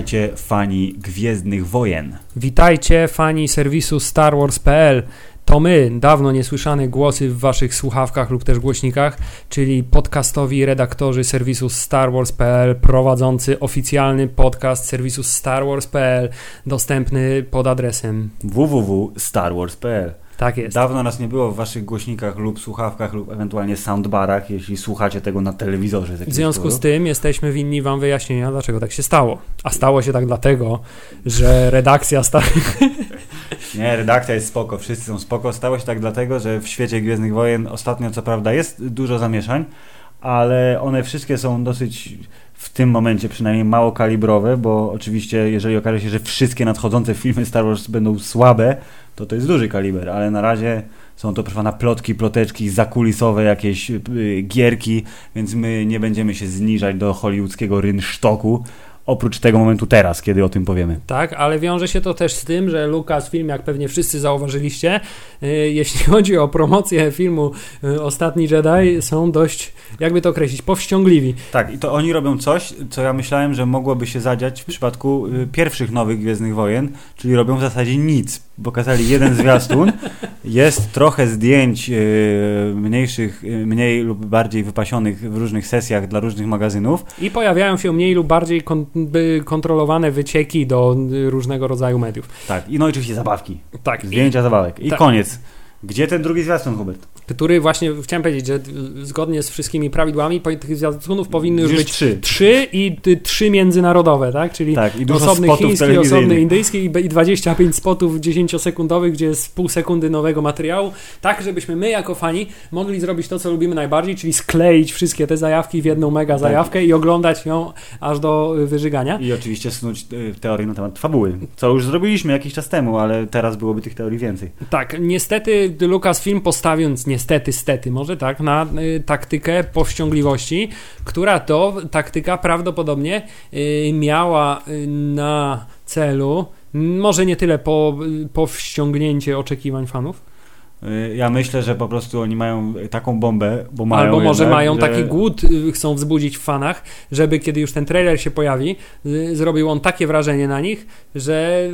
Witajcie fani Gwiezdnych Wojen. Witajcie fani serwisu StarWars.pl. To my, dawno niesłyszane głosy w waszych słuchawkach lub też głośnikach, czyli podcastowi redaktorzy serwisu StarWars.pl, prowadzący oficjalny podcast serwisu StarWars.pl, dostępny pod adresem. www.starwars.pl Tak jest. Dawno nas nie było w waszych głośnikach lub słuchawkach lub ewentualnie soundbarach, jeśli słuchacie tego na telewizorze. z W związku z powodu. tym jesteśmy winni wam wyjaśnienia, dlaczego tak się stało. A stało się tak dlatego, że redakcja sta- Nie, redakcja jest spoko, wszyscy są spoko. Stało się tak dlatego, że w świecie Gwiezdnych Wojen ostatnio co prawda jest dużo zamieszań, ale one wszystkie są dosyć w tym momencie przynajmniej mało kalibrowe, bo oczywiście jeżeli okaże się, że wszystkie nadchodzące filmy Star Wars będą słabe, to to jest duży kaliber, ale na razie są to pana plotki, ploteczki, zakulisowe jakieś y, gierki, więc my nie będziemy się zniżać do hollywoodzkiego rynsztoku, oprócz tego momentu teraz, kiedy o tym powiemy. Tak, ale wiąże się to też z tym, że Lucasfilm, jak pewnie wszyscy zauważyliście, y, jeśli chodzi o promocję filmu y, Ostatni Jedi, są dość, jakby to określić, powściągliwi. Tak, i to oni robią coś, co ja myślałem, że mogłoby się zadziać w przypadku y, pierwszych nowych Gwiezdnych Wojen, czyli robią w zasadzie nic. Pokazali jeden zwiastun, jest trochę zdjęć mniejszych, mniej lub bardziej wypasionych w różnych sesjach dla różnych magazynów. I pojawiają się mniej lub bardziej kon- by kontrolowane wycieki do różnego rodzaju mediów. Tak, i no i oczywiście zabawki, Tak, zdjęcia zabawek. I Tak. koniec. Gdzie ten drugi zwiastun, Hubert? który właśnie chciałem powiedzieć, że zgodnie z wszystkimi prawidłami tych zwiastunów powinny już, Już być trzy. trzy i trzy międzynarodowe, tak? Czyli Tak, i dużo osobny chiński, osobny indyjski i be- i 25 spotów 10-sekundowych, gdzie jest pół sekundy nowego materiału, tak żebyśmy my jako fani mogli zrobić to, co lubimy najbardziej, czyli skleić wszystkie te zajawki w jedną mega Tak. zajawkę i oglądać ją aż do y, wyżygania. I oczywiście snuć y, teorie na temat fabuły, co już zrobiliśmy jakiś czas temu, ale teraz byłoby tych teorii więcej. Tak, niestety Lucasfilm postawiąc, niestety, stety może tak, na y, taktykę powściągliwości, która to taktyka prawdopodobnie y, miała y, na celu może nie tyle po, y, powściągnięcie oczekiwań fanów, Ja myślę, że po prostu oni mają taką bombę, bo mają albo może jednak, mają że... taki głód, y, chcą wzbudzić w fanach, żeby kiedy już ten trailer się pojawi, y, zrobił on takie wrażenie na nich, że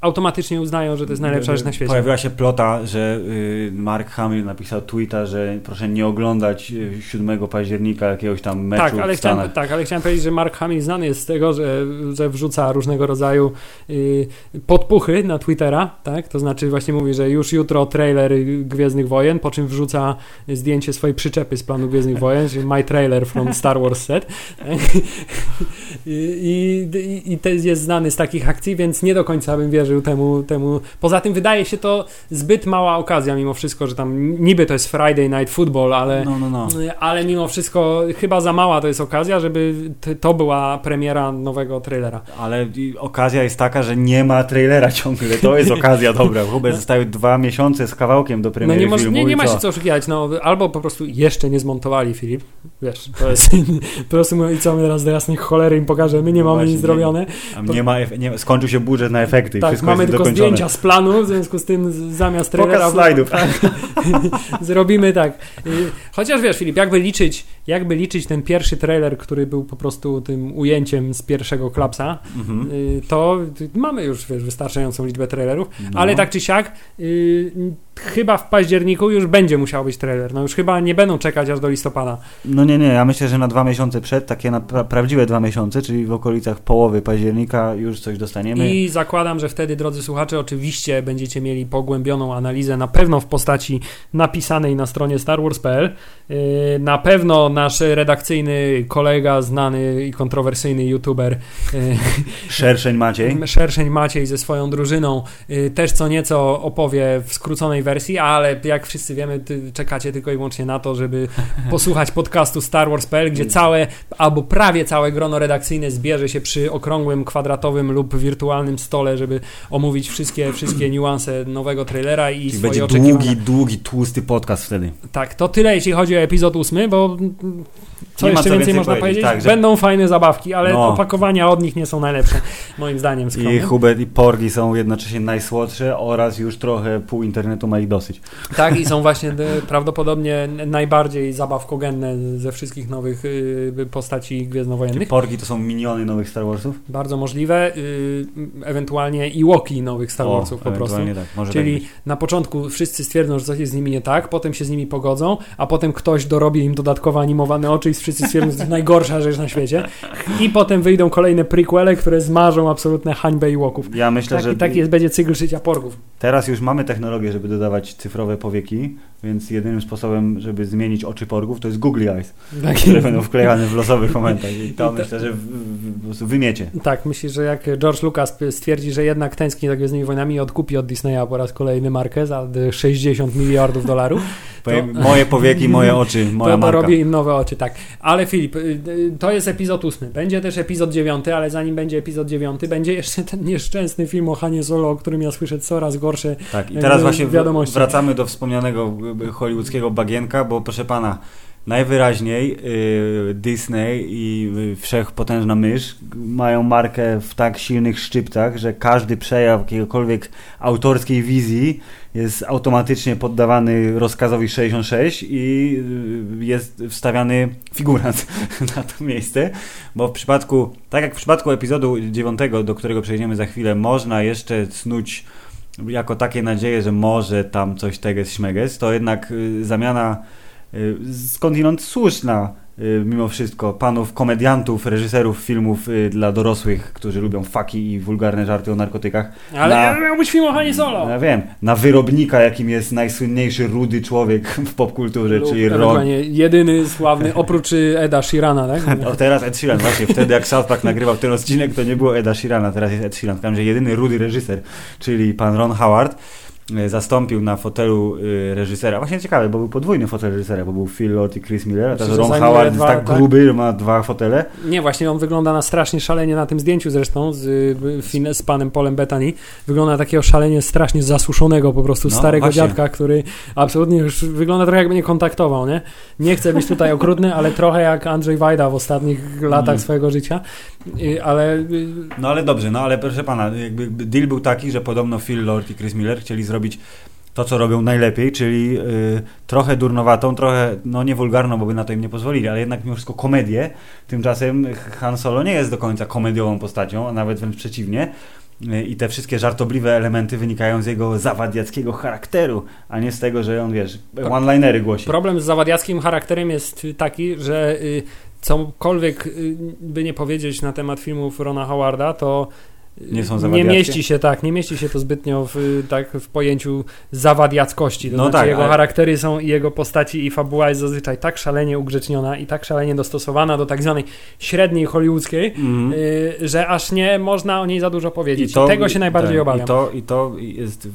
automatycznie uznają, że to jest najlepsza rzecz na świecie. Pojawiła się plota, że y, Mark Hamill napisał tweeta, że proszę nie oglądać y, 7 października jakiegoś tam meczu Tak ale, w Stanach. chciałem, tak, ale chciałem powiedzieć, że Mark Hamill znany jest z tego, że, że wrzuca różnego rodzaju y, podpuchy na Twittera, tak? To znaczy właśnie mówi, że już jutro trailer Gwiezdnych Wojen, po czym wrzuca zdjęcie swojej przyczepy z planu Gwiezdnych Wojen, czyli my trailer from Star Wars set. I, i, I jest znany z takich akcji, więc nie do końca bym wierzył temu, temu. Poza tym wydaje się to zbyt mała okazja mimo wszystko, że tam niby to jest Friday Night Football, ale No, no, no. ale mimo wszystko chyba za mała to jest okazja, żeby to była premiera nowego trailera. Ale okazja jest taka, że nie ma trailera ciągle. To jest okazja dobra. Hubert zostały dwa miesiące z kawałkiem do No premiery nie, moż, filmu. nie, nie ma się co oszukiwać, no albo po prostu jeszcze nie zmontowali Filip, wiesz, to jest po prostu mówią, i co my teraz do jasnej cholery im pokażemy, nie No mamy właśnie, nic nie- zrobione. A Nie ma, nie, skończył się budżet na efekty. Tak, wszystko mamy jest tylko dokończone. zdjęcia z planu, w związku z tym zamiast trailera... Slajdów. Tak, zrobimy tak. Chociaż wiesz Filip, jakby liczyć, jakby liczyć ten pierwszy trailer, który był po prostu tym ujęciem z pierwszego klapsa, Mhm. y, to mamy już wiesz, wystarczającą liczbę trailerów, No. ale tak czy siak y, chyba w październiku już będzie musiał być trailer. No już chyba nie będą czekać aż do listopada. No nie, nie, ja myślę, że na dwa miesiące przed, takie na pra- prawdziwe dwa miesiące, czyli w okolicach połowy października już coś dostaniemy. I zakładam, że wtedy, drodzy słuchacze, oczywiście będziecie mieli pogłębioną analizę, na pewno w postaci napisanej na stronie starwars.pl. Yy, Na pewno nasz redakcyjny kolega, znany i kontrowersyjny youtuber yy, Szerszeń Maciej. Szerszeń Maciej ze swoją drużyną y, też co nieco opowie w skróconej wersji, ale jak wszyscy wiemy, czekacie tylko i wyłącznie na to, żeby posłuchać podcastu Star Wars.pl, gdzie całe albo prawie całe grono redakcyjne zbierze się przy okrągłym, kwadratowym lub wirtualnym stole, żeby omówić wszystkie, wszystkie niuanse nowego trailera i Czyli swoje będzie oczekiwania. długi, długi, tłusty podcast wtedy. Tak, to tyle jeśli chodzi o epizod ósmy, bo Co Nie jeszcze więcej więcej można powiedzieć, powiedzieć? tak, że- Będą fajne zabawki, ale No. opakowania od nich nie są najlepsze, moim zdaniem. I skromnie. Hubert i Porgi są jednocześnie najsłodsze oraz już trochę pół internetu ma ich dosyć. Tak, i są właśnie e, prawdopodobnie najbardziej zabawkogenne ze wszystkich nowych y, postaci gwiezdnowojennych. Porgi to są miniony nowych Star Warsów? Bardzo możliwe, y, ewentualnie i Łoki nowych Star O, Warsów po prostu. Tak, może Czyli tak na początku wszyscy stwierdzą, że coś jest z nimi nie tak, potem się z nimi pogodzą, a potem ktoś dorobi im dodatkowo animowane oczy i wszyscy stwierdzą, że to jest najgorsza rzecz na świecie. I potem wyjdą kolejne prequele, które zmarzą absolutne hańbę i łoków. Ja myślę, Tak, że I taki jest, będzie cykl życia porgów. teraz już mamy technologię, żeby dodawać cyfrowe powieki, więc jedynym sposobem, żeby zmienić oczy porgów, to jest googly eyes, Tak, które będą wklejane w losowych momentach. I to I to- myślę, że po wymiecie. tak, myślę, że jak George Lucas stwierdzi, że jednak tęskni za Gwiezdnymi Wojnami i odkupi od Disneya po raz kolejny markę za 60 miliardów dolarów, Powiem, moje powieki, moje oczy, moja to, to marka. robię im nowe oczy, tak. Ale Filip, y, y, to jest epizod ósmy. Będzie też epizod dziewiąty, ale zanim będzie epizod dziewiąty, będzie jeszcze ten nieszczęsny film o Hanie Solo, o którym ja słyszę coraz gorsze. Tak, i jakby teraz właśnie wiadomości. wracamy do wspomnianego y, hollywoodzkiego bagienka, bo proszę pana, najwyraźniej y, Disney i y, wszechpotężna mysz mają markę w tak silnych szczyptach, że każdy przejaw jakiegokolwiek autorskiej wizji jest automatycznie poddawany rozkazowi 66 i y, jest wstawiany figurant na to miejsce, bo w przypadku, tak jak w przypadku epizodu 9, do którego przejdziemy za chwilę, można jeszcze snuć jako takie nadzieje, że może tam coś teges śmeges, to jednak y, zamiana y, skądinąd słuszna mimo wszystko panów komediantów, reżyserów filmów y, dla dorosłych, którzy lubią faki i wulgarne żarty o narkotykach. Ale Na- miał być film o Hanie Solo! Ja wiem, na wyrobnika, jakim jest najsłynniejszy rudy człowiek w popkulturze, Lub czyli Ron. jedyny sławny, oprócz y, Eda Sheerana, tak? O, teraz Ed Sheeran, właśnie wtedy jak South Park nagrywał ten odcinek, to nie było Eda Sheerana, teraz jest Ed Sheeran. Każdym razie jedyny rudy reżyser, czyli pan Ron Howard, zastąpił na fotelu e, reżysera. Właśnie ciekawe, bo był podwójny fotel reżysera, bo był Phil Lord i Chris Miller, a teraz Ron Howard dwa, jest tak tak? gruby, że ma dwa fotele. Nie, właśnie on wygląda na strasznie szalenie na tym zdjęciu zresztą z, y, z panem Polem Bettany. Wygląda na takiego szalenie strasznie zasuszonego po prostu No, starego właśnie. dziadka, który absolutnie już wygląda trochę jakby nie kontaktował, nie? Nie chcę być tutaj okrutny, ale trochę jak Andrzej Wajda w ostatnich latach Mm. swojego życia. Ale y, No ale dobrze, no ale proszę pana, jakby deal był taki, że podobno Phil Lord i Chris Miller chcieli zrobić to, co robią najlepiej, czyli y, trochę durnowatą, trochę, no nie wulgarną, bo by na to im nie pozwolili, ale jednak mimo wszystko komedię. Tymczasem Han Solo nie jest do końca komediową postacią, a nawet wręcz przeciwnie. Y, I te wszystkie żartobliwe elementy wynikają z jego zawadiackiego charakteru, a nie z tego, że on, wiesz, one-linery głosi. problem z zawadiackim charakterem jest taki, że cokolwiek y, by nie powiedzieć na temat filmów Rona Howarda, to Nie są nie mieści się tak, nie mieści się to zbytnio w, tak, w pojęciu zawadiackości. To No znaczy tak, jego ale- charaktery są i jego postaci i fabuła jest zazwyczaj tak szalenie ugrzeczniona i tak szalenie dostosowana do tak zwanej średniej hollywoodzkiej, Mhm. y, że aż nie można o niej za dużo powiedzieć. I, to- tego się najbardziej tak, obawiam. I to, i to jest yy,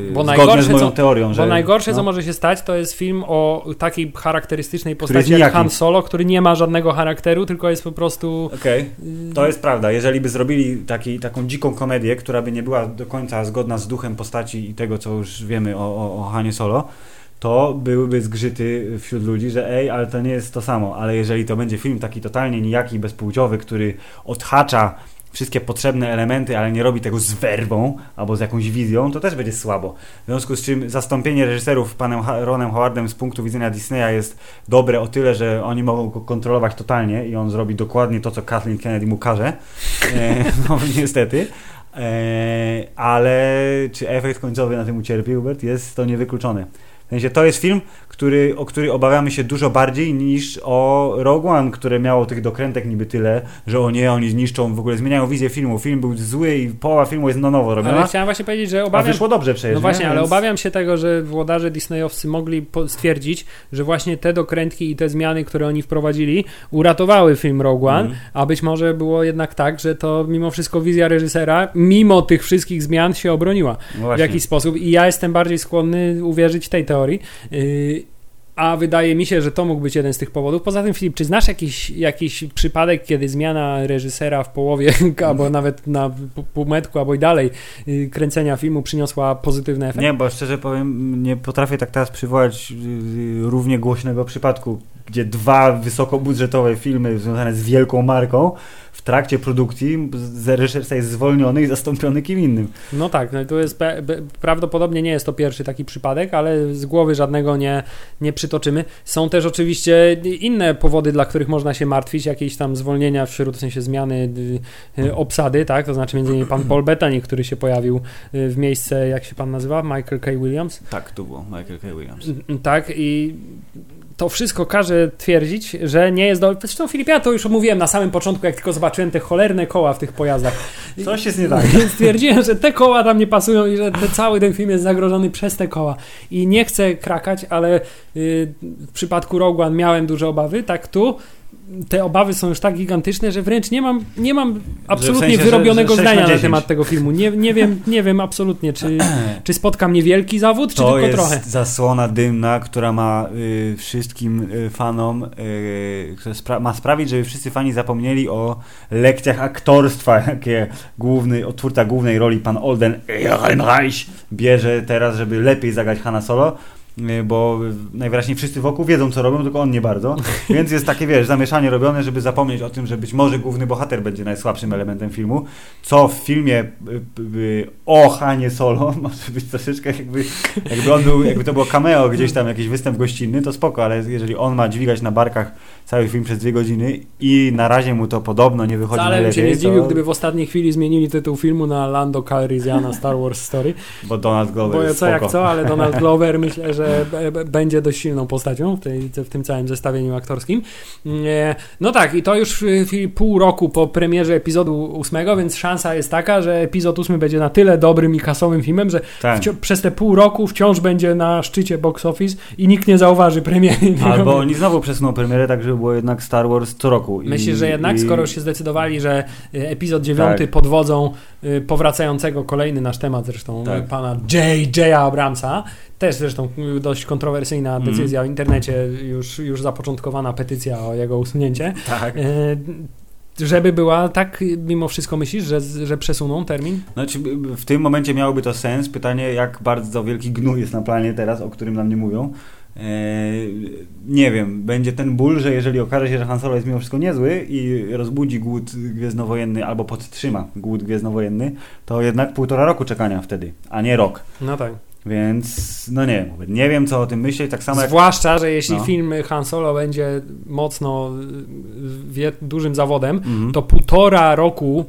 Bo zgodne najgorsze, z moją co- teorią, że... Bo najgorsze, co no. może się stać, to jest film o takiej charakterystycznej postaci jak. Han Solo, który nie ma żadnego charakteru, tylko jest po prostu... Okej. y, To jest prawda. Jeżeli by zrobili taki, taką dziką komedię, która by nie była do końca zgodna z duchem postaci i tego, co już wiemy o, o, o Hanie Solo, to byłyby zgrzyty wśród ludzi, że ej, ale to nie jest to samo. Ale jeżeli to będzie film taki totalnie nijaki, bezpłciowy, który odhacza wszystkie potrzebne elementy, ale nie robi tego z werwą albo z jakąś wizją, to też będzie słabo. W związku z czym zastąpienie reżyserów panem Ronem Howardem z punktu widzenia Disneya jest dobre o tyle, że oni mogą go kontrolować totalnie i on zrobi dokładnie to, co Kathleen Kennedy mu każe. E, no niestety. E, ale czy efekt końcowy na tym ucierpi, Hubert? Jest to niewykluczone. W sensie to jest film, który, o który obawiamy się dużo bardziej niż o Rogue One, które miało tych dokrętek niby tyle, że o nie, oni zniszczą, w ogóle zmieniają wizję filmu. Film był zły i połowa filmu jest na nowo robiona. Ale chciałem właśnie powiedzieć, że A obawiam wyszło dobrze przecież. No właśnie, nie? ale Więc- obawiam się tego, że włodarze Disneyowscy mogli stwierdzić, że właśnie te dokrętki i te zmiany, które oni wprowadzili, uratowały film Rogue One, Mhm. a być może było jednak tak, że to mimo wszystko wizja reżysera, mimo tych wszystkich zmian się obroniła No w jakiś sposób i ja jestem bardziej skłonny uwierzyć tej teorii. Yy, a wydaje mi się, że to mógł być jeden z tych powodów. Poza tym, Filip, czy znasz jakiś, jakiś przypadek, kiedy zmiana reżysera w połowie, albo nawet na półmetku, albo i dalej yy, kręcenia filmu przyniosła pozytywny efekt? Nie, bo szczerze powiem, nie potrafię tak teraz przywołać y, równie głośnego przypadku, gdzie dwa wysokobudżetowe filmy związane z wielką marką w trakcie produkcji reżyser jest zwolniony i zastąpiony kim innym. No tak, no to jest prawdopodobnie nie jest to pierwszy taki przypadek, ale z głowy żadnego nie, nie przytoczymy. Są też oczywiście inne powody, dla których można się martwić, jakieś tam zwolnienia wśród w sensie zmiany y, y, obsady, tak? To znaczy między innymi pan Paul Bettany, który się pojawił y, w miejsce, jak się pan nazywa? Michael K. Williams? Tak, to było Michael K. Williams. Tak i to wszystko każe twierdzić, że nie jest do... Zresztą Filip, ja to już mówiłem na samym początku, jak tylko zobaczyłem te cholerne koła w tych pojazdach. Coś jest nie tak. Więc stwierdziłem, że te koła tam nie pasują i że cały ten film jest zagrożony przez te koła. I nie chcę krakać, ale yy, w przypadku Rogue One miałem duże obawy, tak tu te obawy są już tak gigantyczne, że wręcz nie mam, nie mam absolutnie w sensie, wyrobionego że, że zdania na, na, temat tego filmu. Nie, nie, wiem, nie wiem absolutnie, czy, czy spotka mnie wielki zawód, czy to tylko trochę. To jest zasłona dymna, która ma y, wszystkim y, fanom y, spra ma sprawić, żeby wszyscy fani zapomnieli o lekcjach aktorstwa, jakie główny, twórca głównej roli, pan Olden Ehrenreich, bierze teraz, żeby lepiej zagrać Hanna Solo. Y, bo najwyraźniej wszyscy wokół wiedzą, co robią, tylko on nie bardzo. Więc jest takie, wiesz, zamieszanie robione, żeby zapomnieć o tym, że być może główny bohater będzie najsłabszym elementem filmu, co w filmie y, y, o Hanie Solo może być troszeczkę jakby, jakby on był, jakby to było cameo, gdzieś tam jakiś występ gościnny, to spoko, ale jeżeli on ma dźwigać na barkach cały film przez dwie godziny i na razie mu to podobno nie wychodzi Wcale najlepiej. Ale bym się nie zdziwił, to... gdyby w ostatniej chwili zmienili tytuł filmu na Lando Calrissiana Star Wars Story. Bo Donald Glover Bo jest co spoko. jak co, ale Donald Glover myślę, że będzie dość silną postacią w, tej, w tym całym zestawieniu aktorskim. No tak, i to już pół roku po premierze epizodu ósmego, więc szansa jest taka, że epizod ósmy będzie na tyle dobrym i kasowym filmem, że tak. przez te pół roku wciąż będzie na szczycie box office i nikt nie zauważy premiery. Albo oni znowu przesuną premierę, tak żeby było jednak Star Wars co roku. Myślę, że jednak, i... skoro już się zdecydowali, że y, epizod dziewiąty tak. pod wodzą y, powracającego, kolejny nasz temat zresztą, tak. pana J.J. Abramsa, też zresztą dość kontrowersyjna mhm. decyzja mm. w internecie, już, już zapoczątkowana petycja o jego usunięcie. Tak. E, żeby była tak, mimo wszystko myślisz, że, że przesuną termin? Znaczy, w tym momencie miałoby to sens. Pytanie, jak bardzo wielki gnój jest na planie teraz, o którym nam nie mówią. Eee, nie wiem, będzie ten ból, że jeżeli okaże się, że Han Solo jest mimo wszystko niezły i rozbudzi głód gwiezdnowojenny albo podtrzyma głód gwiezdnowojenny, to jednak półtora roku czekania wtedy, a nie rok. No tak. Więc no nie wiem, nie wiem co o tym myśleć, tak samo Zwłaszcza, że jeśli no. film Han Solo będzie mocno dużym zawodem, mm -hmm. to półtora roku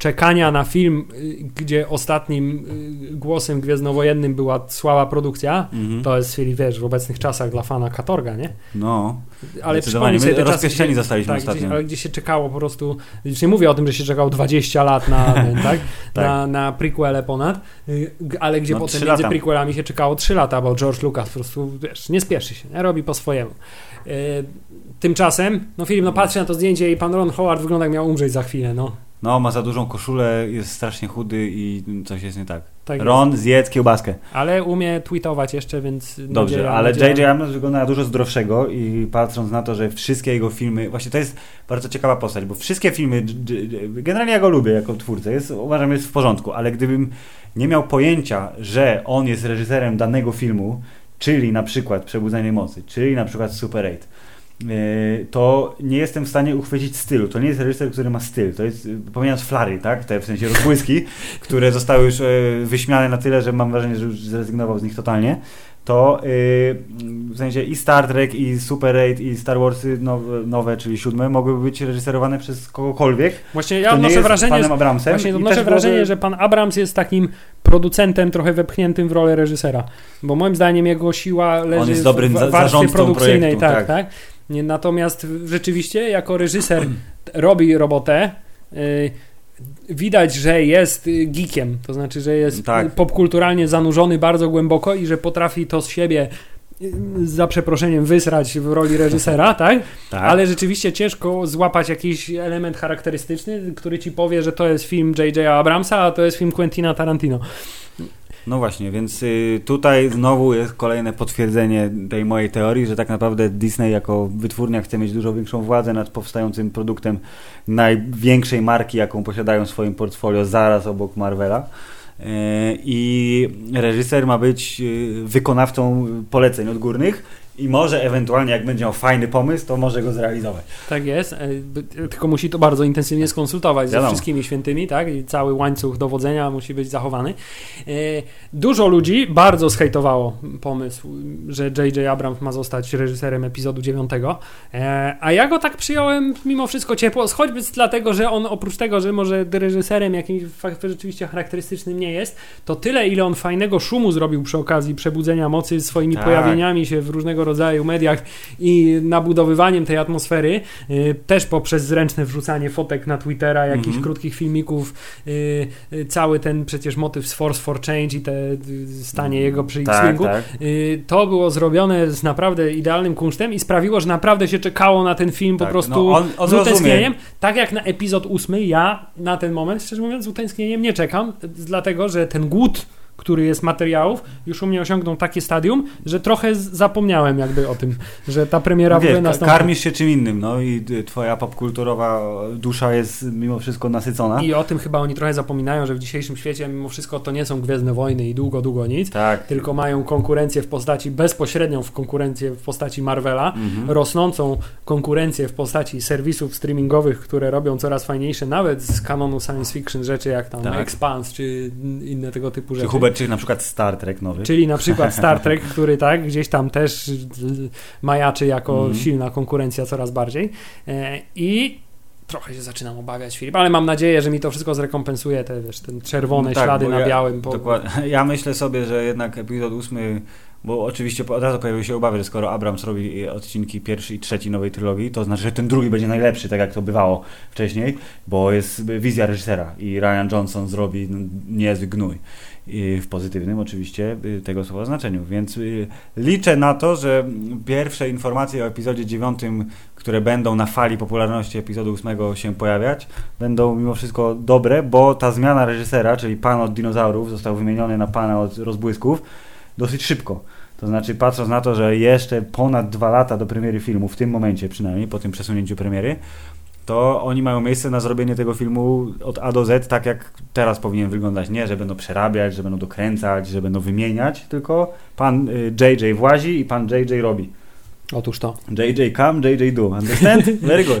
czekania na film, y, gdzie ostatnim y, głosem gwiezdnowojennym była słaba produkcja, mm-hmm. to jest, czyli wiesz, w obecnych czasach dla fana katorga, nie? No. Ale przypomnij sobie te czasy, zostaliśmy tak, ostatnio. Gdzie, ale gdzie się czekało po prostu, już nie mówię o tym, że się czekało 20 lat na, tak? tak. na, na prequele ponad, y, ale gdzie no, potem między lata. prequelami się czekało 3 lata, bo George Lucas po prostu, wiesz, nie spieszy się, nie? robi po swojemu. Tymczasem, no Filip, no patrzy na to zdjęcie i pan Ron Howard wygląda jak miał umrzeć za chwilę, no. No, ma za dużą koszulę, jest strasznie chudy i coś jest nie tak. tak Ron, jest. zjedz kiełbaskę. Ale umie tweetować jeszcze, więc... Dobrze, nadzieja, ale J.J. Abrams wygląda na dużo zdrowszego i patrząc na to, że wszystkie jego filmy... Właśnie to jest bardzo ciekawa postać, bo wszystkie filmy... Generalnie ja go lubię jako twórcę, jest, uważam, jest w porządku, ale gdybym nie miał pojęcia, że on jest reżyserem danego filmu, czyli na przykład Przebudzenie Mocy, czyli na przykład Super 8, E, to nie jestem w stanie uchwycić stylu. To nie jest reżyser, który ma styl. To jest, pomijając flary, tak? Te w sensie rozbłyski, które zostały już e, wyśmiane na tyle, że mam wrażenie, że już zrezygnował z nich totalnie. To e, w sensie i Star Trek, i Super 8, i Star Warsy nowe, nowe, czyli siódme, mogłyby być reżyserowane przez kogokolwiek. Właśnie ja odnoszę wrażenie, panem Abramsem. Właśnie odnoszę wrażenie, byłoby... że pan Abrams jest takim producentem trochę wepchniętym w rolę reżysera. Bo moim zdaniem jego siła leży w warstwie produkcyjnej. Projektu, tak, tak. tak. Natomiast rzeczywiście jako reżyser robi robotę. Y, widać, że jest geekiem, to znaczy, że jest tak. popkulturalnie zanurzony bardzo głęboko i że potrafi to z siebie y, za przeproszeniem wysrać w roli reżysera, tak? tak? Ale rzeczywiście ciężko złapać jakiś element charakterystyczny, który ci powie, że to jest film J.J. Abramsa, a to jest film Quentina Tarantino. No właśnie, więc y, tutaj znowu jest kolejne potwierdzenie tej mojej teorii, że tak naprawdę Disney jako wytwórnia chce mieć dużo większą władzę nad powstającym produktem największej marki, jaką posiadają w swoim portfolio zaraz obok Marvela. Y, I reżyser ma być y, wykonawcą poleceń odgórnych i może ewentualnie, jak będzie miał fajny pomysł, to może go zrealizować. Tak jest, e, tylko musi to bardzo intensywnie skonsultować ze Wiadomo. wszystkimi świętymi, tak? I cały łańcuch dowodzenia musi być zachowany. E, Dużo ludzi bardzo zhejtowało pomysł, że J.J. Abrams ma zostać reżyserem epizodu 9, E, a ja go tak przyjąłem mimo wszystko ciepło, choćby dlatego, że on oprócz tego, że może reżyserem jakimś rzeczywiście charakterystycznym nie jest, to tyle, ile on fajnego szumu zrobił przy okazji przebudzenia mocy swoimi Tak. pojawieniami się w różnego rodzaju mediach i nabudowywaniem tej atmosfery, y, też poprzez zręczne wrzucanie fotek na Twittera, jakichś Mhm. krótkich filmików, y, y, cały ten przecież motyw z Force for Change i te stanie jego przy tak, X-Wingu, tak. to było zrobione z naprawdę idealnym kunsztem i sprawiło, że naprawdę się czekało na ten film po Tak, prostu no on- on z utęsknieniem. Tak jak na epizod ósmy, ja na ten moment, szczerze mówiąc, z utęsknieniem nie czekam, dlatego, że ten głód który jest materiałów, już u mnie osiągnął takie stadium, że trochę zapomniałem jakby o tym, że ta premiera No w ogóle nastąpi. karmisz się czym innym, no i y, twoja popkulturowa dusza jest mimo wszystko nasycona. I o tym chyba oni trochę zapominają, że w dzisiejszym świecie mimo wszystko to nie są Gwiezdne Wojny i długo, długo nic, Tak. tylko mają konkurencję w postaci, bezpośrednią w konkurencję w postaci Marvela, Mhm. rosnącą konkurencję w postaci serwisów streamingowych, które robią coraz fajniejsze, nawet z kanonu science fiction rzeczy, jak tam Tak. Expanse czy inne tego typu Czy rzeczy. Hubert, czy na przykład Star Trek nowy. Czyli na przykład Star Trek, który tak gdzieś tam też majaczy jako Mhm. silna konkurencja coraz bardziej. E, I trochę się zaczynam obawiać, Filip, ale mam nadzieję, że mi to wszystko zrekompensuje, te, wiesz, ten czerwone No tak, ślady na ja- białym. Po... Dokładnie. Ja myślę sobie, że jednak epizod ósmy, bo oczywiście od razu pojawiły się obawy, że skoro Abrams robi odcinki pierwszy i trzeci nowej trylogii, to znaczy, że ten drugi będzie najlepszy, tak jak to bywało wcześniej, bo jest wizja reżysera i Ryan Johnson zrobi niezły gnój. I w pozytywnym oczywiście y, tego słowa znaczeniu. Więc y, liczę na to, że pierwsze informacje o epizodzie dziewiątym, które będą na fali popularności epizodu ósmego się pojawiać, będą mimo wszystko dobre, bo ta zmiana reżysera, czyli pan od dinozaurów, został wymieniony na pana od rozbłysków dosyć szybko. To znaczy, patrząc na to, że jeszcze ponad dwa lata do premiery filmu, w tym momencie przynajmniej, po tym przesunięciu premiery, to oni mają miejsce na zrobienie tego filmu od A do Z, tak jak teraz powinien wyglądać. Nie, że będą przerabiać, że będą dokręcać, że będą wymieniać, tylko pan y, JJ włazi i pan JJ robi. Otóż to. JJ come, JJ do. Understand? Very good.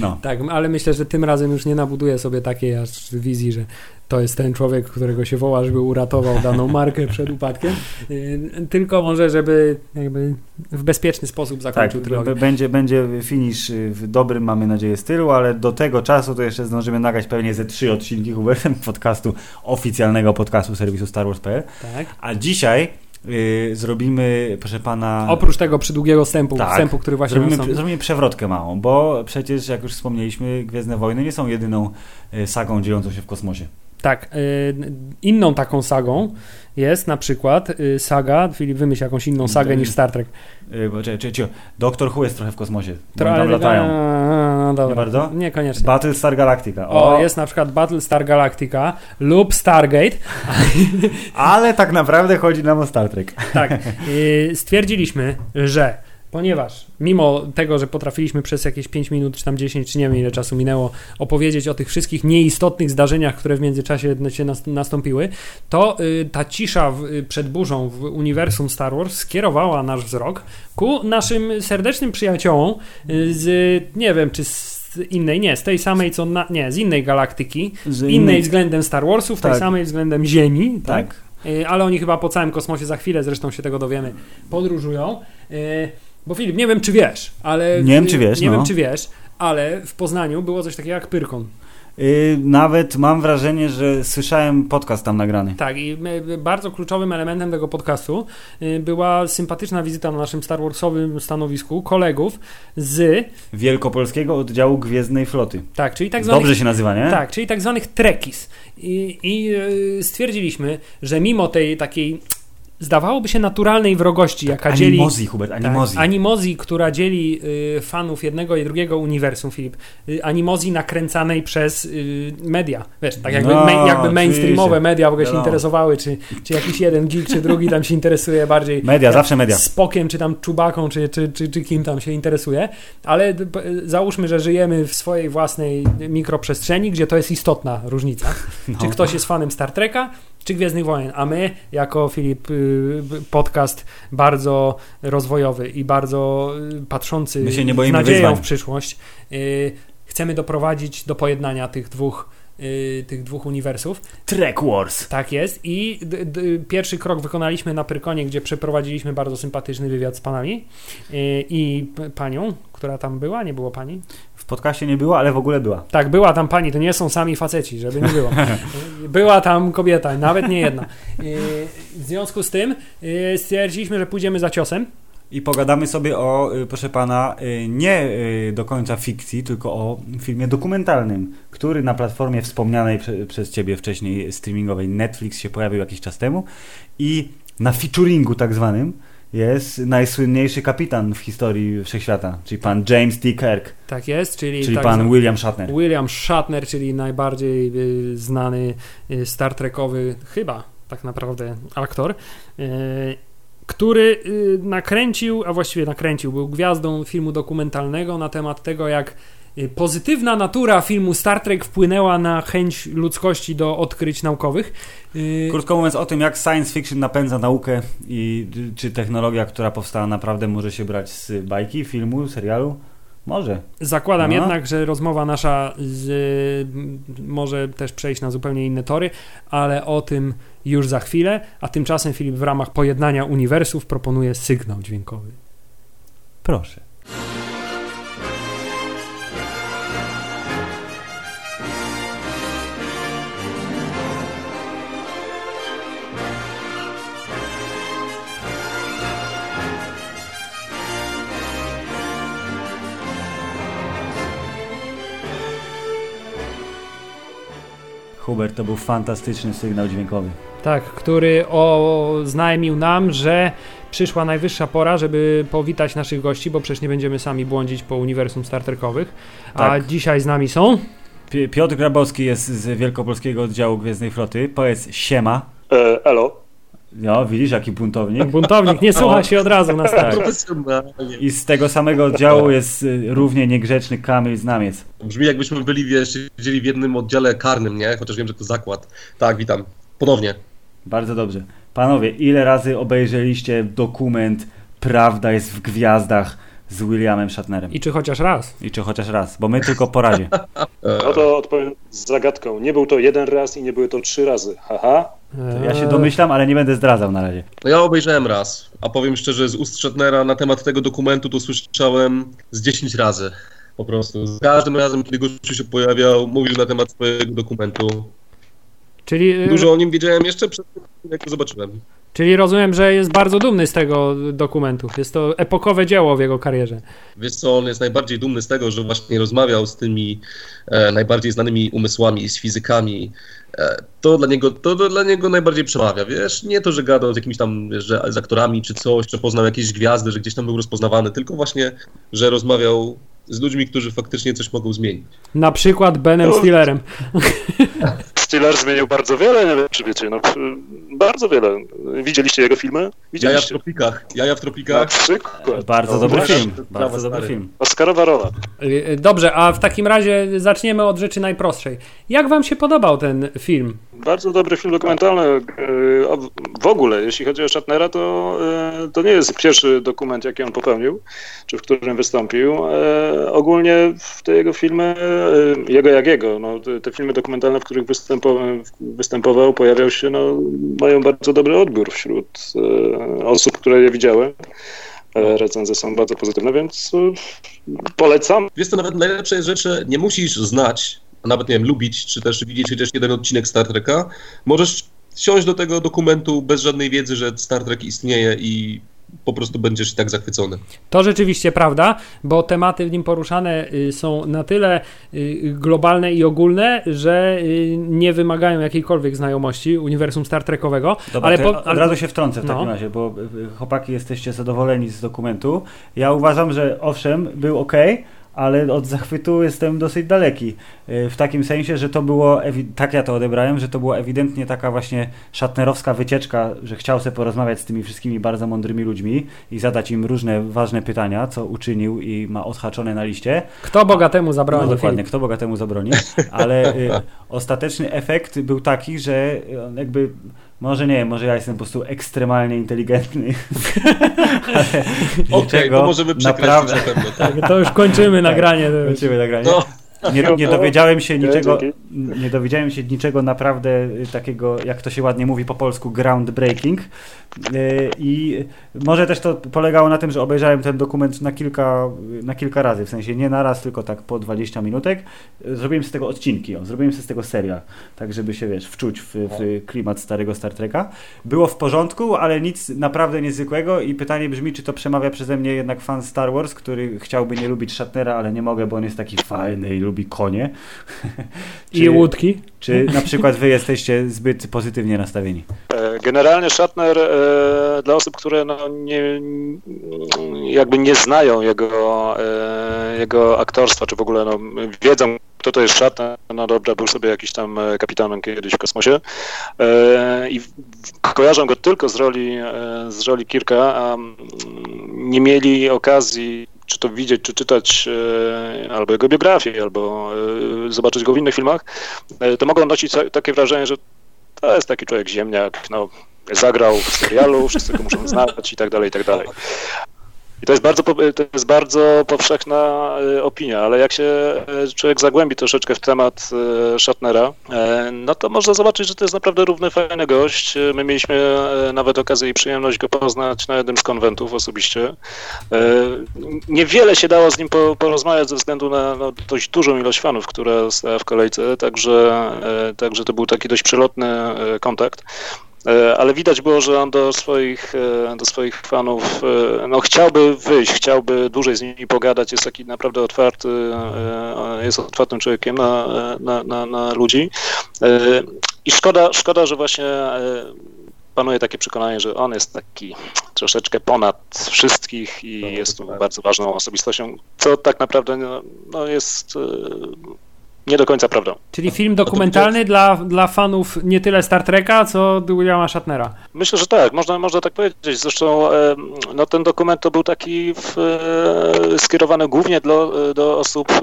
No. Tak, ale myślę, że tym razem już nie nabuduję sobie takiej aż wizji, że to jest ten człowiek, którego się woła, żeby uratował daną markę przed upadkiem, Yy, tylko może, żeby jakby w bezpieczny sposób Tak, zakończył b- trylogię. będzie, będzie finish y, w dobrym, mamy nadzieję, stylu, ale do tego czasu to jeszcze zdążymy nagrać pewnie ze trzy odcinki Hubertem podcastu, oficjalnego podcastu serwisu Star Wars.pl. Tak. A dzisiaj y, zrobimy, proszę pana... Oprócz tego przydługiego wstępu, Tak. wstępu, który właśnie Zrobimy, nastąpi. zrobimy przewrotkę małą, bo przecież, jak już wspomnieliśmy, Gwiezdne Wojny nie są jedyną y, sagą dziejącą się w kosmosie. Tak, y, inną taką sagą jest na przykład y, saga, Filip wymyśl jakąś inną sagę Y, niż Star Trek. Czy, czy, Doktor Who jest trochę w kosmosie, bo tam latają. No dobra. Nie bardzo? Niekoniecznie. Battlestar Galactica. O, jest na przykład Battlestar Galactica lub Stargate. Ale tak naprawdę chodzi nam o Star Trek. Tak, stwierdziliśmy, że ponieważ mimo tego, że potrafiliśmy przez jakieś 5 minut, czy tam 10, czy nie wiem ile czasu minęło, opowiedzieć o tych wszystkich nieistotnych zdarzeniach, które w międzyczasie się nas, nastąpiły, to y, ta cisza y, przed burzą w uniwersum Star Wars skierowała nasz wzrok ku naszym serdecznym przyjaciołom y, z, nie wiem, czy z innej, nie, z tej samej co, na, nie, z innej galaktyki, Z innej względem Star Warsów, tej Tak. samej względem Ziemi, tak? Tak. Ale oni chyba po całym kosmosie za chwilę, zresztą się tego dowiemy, podróżują. Y, Bo Filip, nie wiem czy wiesz, ale. Nie wiem, czy wiesz, Nie no. wiem czy wiesz, ale w Poznaniu było coś takiego jak Pyrkon. Y, nawet mam wrażenie, że słyszałem podcast tam nagrany. Tak, i y, bardzo kluczowym elementem tego podcastu y, była sympatyczna wizyta na naszym Star Warsowym stanowisku kolegów z. Wielkopolskiego oddziału Gwiezdnej Floty. Tak, czyli tak zwanych Dobrze się nazywa, nie? Tak, czyli tak zwanych trekis. I, i stwierdziliśmy, że mimo tej takiej zdawałoby się naturalnej wrogości, jaka dzieli. Animozji, Hubert, animozji. Tak, animozji, która dzieli y, fanów jednego i drugiego uniwersum, Filip. Y, animozji nakręcanej przez y, media. Wiesz, tak jakby, No, ma, jakby mainstreamowe media w ogóle się Wiadomo. interesowały, czy, czy jakiś jeden geek, czy drugi tam się interesuje bardziej Media, zawsze media. Spokiem, czy tam Czubaką, czy, czy, czy, czy kim tam się interesuje, ale p- załóżmy, że żyjemy w swojej własnej mikroprzestrzeni, gdzie to jest istotna różnica. No. Czy ktoś jest fanem Star Treka, czy Gwiezdnych Wojen, a my jako Filip y, podcast bardzo rozwojowy i bardzo y, patrzący My się nie z boimy nadzieją wyzwań. w przyszłość, y, chcemy doprowadzić do pojednania tych dwóch tych dwóch uniwersów. Trek Wars. Tak jest. I d, d, pierwszy krok wykonaliśmy na Pyrkonie, gdzie przeprowadziliśmy bardzo sympatyczny wywiad z panami i p- panią, która tam była. Nie było pani? W podcaście nie było, ale w ogóle była. Tak, była tam pani, to nie są sami faceci, żeby nie było. Była tam kobieta, nawet nie jedna. W związku z tym y, stwierdziliśmy, że pójdziemy za ciosem. I pogadamy sobie o, y, proszę pana, y, nie do końca fikcji, tylko o filmie dokumentalnym, który na platformie wspomnianej prze, przez ciebie wcześniej streamingowej Netflix się pojawił jakiś czas temu i na featuringu tak zwanym jest najsłynniejszy kapitan w historii wszechświata, czyli pan James T. Kirk, Tak jest, czyli, czyli tak pan William Shatner. William Shatner, czyli najbardziej y, znany y, Star Trekowy, chyba tak naprawdę aktor, y, który y, nakręcił, a właściwie nakręcił, był gwiazdą filmu dokumentalnego na temat tego, jak pozytywna natura filmu Star Trek wpłynęła na chęć ludzkości do odkryć naukowych. Y, Krótko mówiąc o tym, jak science fiction napędza naukę i y, czy technologia, która powstała naprawdę może się brać z bajki, filmu, serialu? Może. Zakładam No. jednak, że rozmowa nasza z, może też przejść na zupełnie inne tory, ale o tym już za chwilę. A tymczasem Filip w ramach pojednania uniwersów proponuje sygnał dźwiękowy. Proszę. Hubert, to był fantastyczny sygnał dźwiękowy. Tak, który oznajmił nam, że przyszła najwyższa pora, żeby powitać naszych gości, bo przecież nie będziemy sami błądzić po uniwersum Star Trekowych. A Tak. dzisiaj z nami są. Pi- Piotr Grabowski jest z Wielkopolskiego Oddziału Gwiezdnej Floty. Powiedz siema. E, elo. No, widzisz, jaki buntownik. Buntownik nie słucha się od razu na start. I z tego samego oddziału jest y, równie niegrzeczny Kamil Znamiec. Brzmi jakbyśmy byli, wiesz, siedzieli w jednym oddziale karnym, nie? Chociaż wiem, że to zakład. Tak, witam. Ponownie. Bardzo dobrze. Panowie, ile razy obejrzeliście dokument Prawda jest w gwiazdach z Williamem Shatnerem? I czy chociaż raz? I czy chociaż raz? Bo my tylko po razie. E, No to odpowiem z zagadką. Nie był to jeden raz i nie były to trzy razy. Haha. Ja się domyślam, ale nie będę zdradzał na razie. No ja obejrzałem raz, a powiem szczerze, z ust Shatnera na temat tego dokumentu to słyszałem z 10 razy. Po prostu. Za każdym razem, kiedy gościu się pojawiał, mówił na temat swojego dokumentu. Czyli, e, Dużo o nim wiedziałem jeszcze przed tym, jak go zobaczyłem. czyli rozumiem, że jest bardzo dumny z tego dokumentu. Jest to epokowe dzieło w jego karierze. Wiesz co, on jest najbardziej dumny z tego, że właśnie rozmawiał z tymi e, najbardziej znanymi umysłami, z fizykami. E, to, dla niego, to, dla niego najbardziej przemawia, wiesz? Nie to, że gadał z jakimiś tam, że z aktorami czy coś, że poznał jakieś gwiazdy, że gdzieś tam był rozpoznawany, tylko właśnie, że rozmawiał z ludźmi, którzy faktycznie coś mogą zmienić. Na przykład Benem No. Stillerem. Stiller zmienił bardzo wiele, nie wiem czy wiecie, no bardzo wiele. Widzieliście jego filmy? Jaja w Widzieliście. tropikach, jaja w Na tropikach. przykład. Bardzo No, dobry właśnie, film. Bardzo dobry stary. film. Oscarowa rola. Y, Dobrze, a w takim razie zaczniemy od rzeczy najprostszej. Jak wam się podobał ten film? Bardzo dobry film dokumentalny. E, w- ogóle, jeśli chodzi o Shatnera, to, e, to nie jest pierwszy dokument, jaki on popełnił, czy w którym wystąpił. E, Ogólnie te jego filmy, jego jak jego, no, te, filmy dokumentalne, w których występował, występował, pojawiał się, no, mają bardzo dobry odbiór wśród osób, które je widziały. Recenzje są bardzo pozytywne, więc polecam. Wiesz co, nawet najlepsze jest rzecz, że nie musisz znać, a nawet nie wiem, lubić, czy też widzieć chociaż jeden odcinek Star Treka. Możesz siąść do tego dokumentu bez żadnej wiedzy, że Star Trek istnieje i po prostu będziesz i tak zachwycony. To rzeczywiście prawda, bo tematy w nim poruszane y, są na tyle y, globalne i ogólne, że y, nie wymagają jakiejkolwiek znajomości uniwersum Star Trekowego. Dobra, ale po, od razu się wtrącę w No. takim razie, bo chłopaki jesteście zadowoleni z dokumentu. Ja uważam, że owszem, był ok, ale od zachwytu jestem dosyć daleki. Y, w takim sensie, że to było, tak ja to odebrałem, że to była ewidentnie taka właśnie szatnerowska wycieczka, że chciał sobie porozmawiać z tymi wszystkimi bardzo mądrymi ludźmi i zadać im różne ważne pytania, co uczynił i ma odhaczone na liście. Kto bogatemu zabroni? No, dokładnie, kto bogatemu zabroni, ale y, ostateczny efekt był taki, że jakby może nie, może ja jestem po prostu ekstremalnie inteligentny. Okej, okay, to możemy naprawdę... na pewno. Tak, to już kończymy nagranie. Kończymy nagranie. No. Nie, nie, dowiedziałem się niczego, nie dowiedziałem się niczego naprawdę takiego, jak to się ładnie mówi po polsku, groundbreaking. Y, I może też to polegało na tym, że obejrzałem ten dokument na kilka, na kilka razy, w sensie nie na raz, tylko tak po 20 minutek. Zrobiłem z tego odcinki, o, zrobiłem z tego serial, tak żeby się, wiesz, wczuć w, w klimat starego Star Treka. Było w porządku, ale nic naprawdę niezwykłego i pytanie brzmi, czy to przemawia przeze mnie jednak fan Star Wars, który chciałby nie lubić Shatnera, ale nie mogę, bo on jest taki fajny i lubi konie. czy, I łódki. Czy na przykład wy jesteście zbyt pozytywnie nastawieni? E, generalnie Shatner e, dla osób, które no nie, jakby nie znają jego, e, jego aktorstwa, czy w ogóle no, wiedzą, kto to jest Shatner, no dobra, był sobie jakiś tam kapitanem kiedyś w kosmosie i kojarzą go tylko z roli, z roli Kirka, a mm, nie mieli okazji czy to widzieć, czy czytać albo jego biografię, albo zobaczyć go w innych filmach, to mogą nosić takie wrażenie, że to jest taki człowiek ziemniak, no, zagrał w serialu, wszyscy go muszą znać i tak dalej, i tak dalej. I to jest bardzo, to jest bardzo powszechna e, opinia, ale jak się e, człowiek zagłębi troszeczkę w temat e, Shatnera, no to można zobaczyć, że to jest naprawdę równy, fajny gość. My mieliśmy nawet okazję i przyjemność go poznać na jednym z konwentów osobiście. Niewiele się dało z nim porozmawiać ze względu na no, dość dużą ilość fanów, która stała w kolejce, także, także to był taki dość przelotny kontakt. E, ale widać było, że on do swoich, e, do swoich fanów e, no, chciałby wyjść, chciałby dłużej z nimi pogadać, jest taki naprawdę otwarty, jest otwartym człowiekiem na, na, na, na ludzi. I szkoda, szkoda, że właśnie panuje takie przekonanie, że on jest taki troszeczkę ponad wszystkich i jest tu bardzo ważną osobistością, co tak naprawdę no, no jest nie do końca prawdą. Czyli film dokumentalny dla, dla fanów nie tyle Star Treka, co Williama Shatnera. Myślę, że tak, można, można tak powiedzieć. Zresztą no, ten dokument to był taki w, e, skierowany głównie do, do osób, e,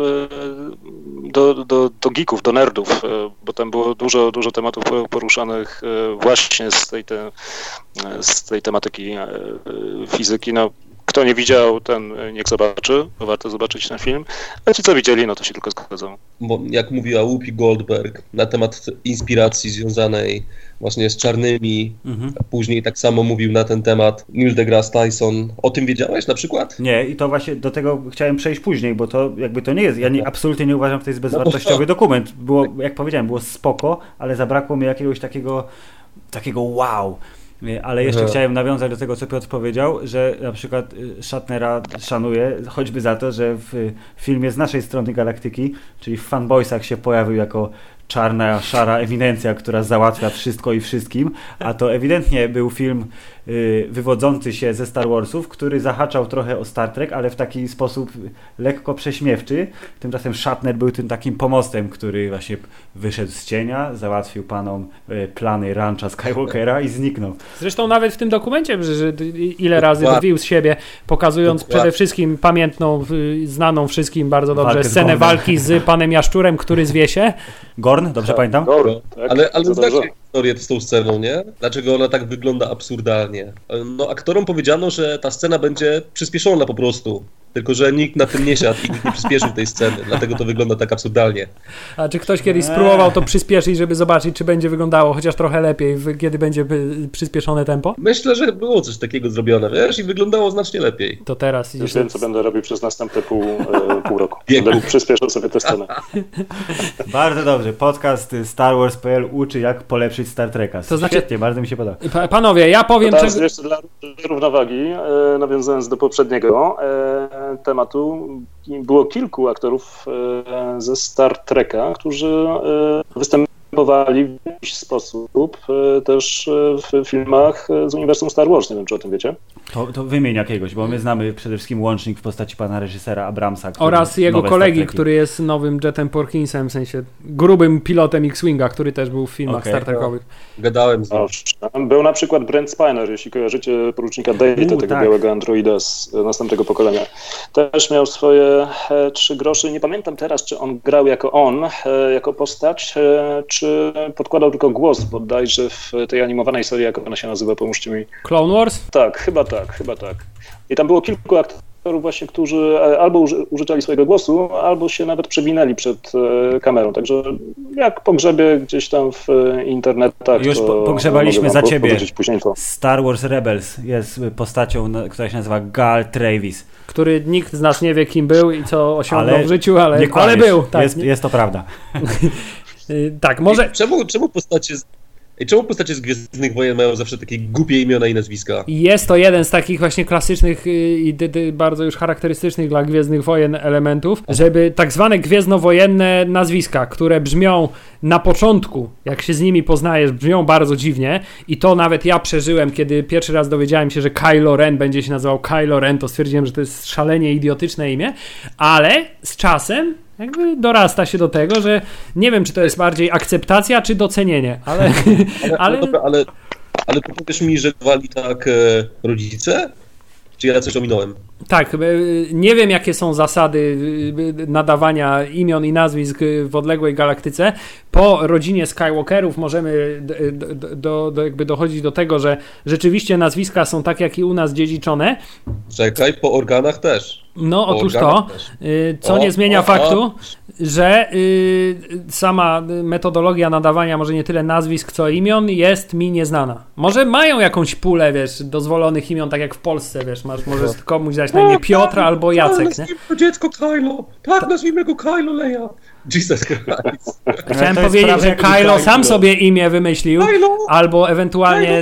do, do, do geeków, do nerdów, e, bo tam było dużo, dużo tematów poruszanych właśnie z tej, te, z tej tematyki fizyki. No, kto nie widział, ten e, niech zobaczy, bo warto zobaczyć ten film. A ci, co widzieli, no to się tylko zgadzą. Bo jak mówiła Whoopi Goldberg na temat inspiracji związanej właśnie z czarnymi, mhm. później tak samo mówił na ten temat Neil deGrasse Tyson. O tym wiedziałeś na przykład? Nie, i to właśnie do tego chciałem przejść później, bo to jakby to nie jest, ja nie, absolutnie nie uważam, że to jest no bezwartościowy no dokument. Było, jak powiedziałem, było spoko, ale zabrakło mi jakiegoś takiego takiego wow. Ale jeszcze chciałem nawiązać do tego, co Piotr powiedział, że na przykład y, Shatnera szanuję choćby za to, że w filmie z naszej strony galaktyki, czyli w Fanboysach się pojawił jako czarna, szara eminencja, która załatwia wszystko i wszystkim, a to ewidentnie był film wywodzący się ze Star Warsów, który zahaczał trochę o Star Trek, ale w taki sposób lekko prześmiewczy. Tymczasem Shatner był tym takim pomostem, który właśnie wyszedł z cienia, załatwił panom y, plany rancha Skywalkera i zniknął. Zresztą nawet w tym dokumencie, że, ile razy wybił z siebie, pokazując Dokładnie. przede wszystkim pamiętną, y, znaną wszystkim bardzo dobrze Walkę scenę walki z panem Jaszczurem, który zwie się. Gorn, dobrze tak, pamiętam? Gorn, tak, ale ale znacie historię z tą sceną, nie? Dlaczego ona tak wygląda absurdalnie? No aktorom powiedziano, że ta scena będzie przyspieszona po prostu. Tylko, że nikt na tym nie siadł i nikt nie przyspieszył tej sceny, dlatego to wygląda tak absurdalnie. A czy ktoś kiedyś spróbował to przyspieszyć, żeby zobaczyć, czy będzie wyglądało chociaż trochę lepiej, kiedy będzie przyspieszone tempo? Myślę, że było coś takiego zrobione, wiesz, i wyglądało znacznie lepiej. To teraz... Już wiem, co będę robił przez następne pół, e, pół roku. Będę przyspieszył sobie tę scenę. bardzo dobrze. Podcast Star Wars.pl uczy, jak polepszyć Star Treka. To znaczy... Świetnie, bardzo mi się podoba. Panowie, ja powiem... Teraz czego... jeszcze dla równowagi, e, nawiązując do poprzedniego, e, tematu. Było kilku aktorów e, ze Star Treka, którzy e, występowali w jakiś sposób e, też w filmach z uniwersum Star Wars. Nie wiem, czy o tym wiecie. To, to wymień jakiegoś, bo my znamy przede wszystkim łącznik w postaci pana reżysera Abramsa. Oraz jego kolegi, który jest nowym Jetem Porkinsem, w sensie grubym pilotem X-Winga, który też był w filmach Okej. Star Trekowych. Gadałem z nim. Był na przykład Brent Spiner, jeśli kojarzycie porucznika Dave'a, U, tego tak. białego androida z e, następnego pokolenia. Też miał swoje e, trzy groszy. Nie pamiętam teraz, czy on grał jako on, e, jako postać, e, czy podkładał tylko głos, bodajże w tej animowanej serii, jak ona się nazywa, pomóżcie mi. Clone Wars? Tak, chyba tak, chyba tak. I tam było kilku aktorów właśnie, którzy e, albo uży, użyczali swojego głosu, albo się nawet przewinęli przed e, kamerą. Także jak pogrzebie gdzieś tam w e, internetach, Już po- pogrzebaliśmy za ciebie. powiedzieć później to. Star Wars Rebels jest postacią, która się nazywa Gal Travis. który nikt z nas nie wie kim był i co osiągnął Ale w życiu, ale, Nie ale był. Tak, jest, jest to prawda. y, tak, może Czemu, czemu postacie Czemu postacie z Gwiezdnych Wojen mają zawsze takie głupie imiona i nazwiska? jest to jeden z takich właśnie klasycznych y, i bardzo już charakterystycznych dla Gwiezdnych Wojen elementów, żeby tak zwane gwiezdnowojenne nazwiska, które brzmią na początku, jak się z nimi poznajesz, brzmią bardzo dziwnie i to nawet ja przeżyłem, kiedy pierwszy raz dowiedziałem się, że Kylo Ren będzie się nazywał Kylo Ren, to stwierdziłem, że to jest szalenie idiotyczne imię, ale z czasem jakby dorasta się do tego, że nie wiem, czy to jest bardziej akceptacja, czy docenienie, ale, Ale, ale... ale dobra, ale, ale to powiesz mi, że wali tak e, rodzice? Czy ja coś ominąłem? Tak, y, nie wiem jakie są zasady y, nadawania imion i nazwisk w odległej galaktyce. Po rodzinie Skywalkerów możemy d- d- d- do, do, jakby dochodzić do tego, że rzeczywiście nazwiska są tak jak i u nas dziedziczone. Czekaj, po organach też. No otóż to, y, co O, nie zmienia o, o. faktu, że y, sama metodologia nadawania może nie tyle nazwisk, co imion jest mi nieznana. Może mają jakąś pulę, wiesz, dozwolonych imion, tak jak w Polsce, wiesz, masz, możesz komuś dać na imię Piotr albo Jacek, nie? Nazwijmy to dziecko Kylo! Tak, nazwijmy go Kylo Leia! Jesus Christ. Chciałem To powiedzieć, że Kylo Kylo. sam sobie imię wymyślił, Kylo! albo ewentualnie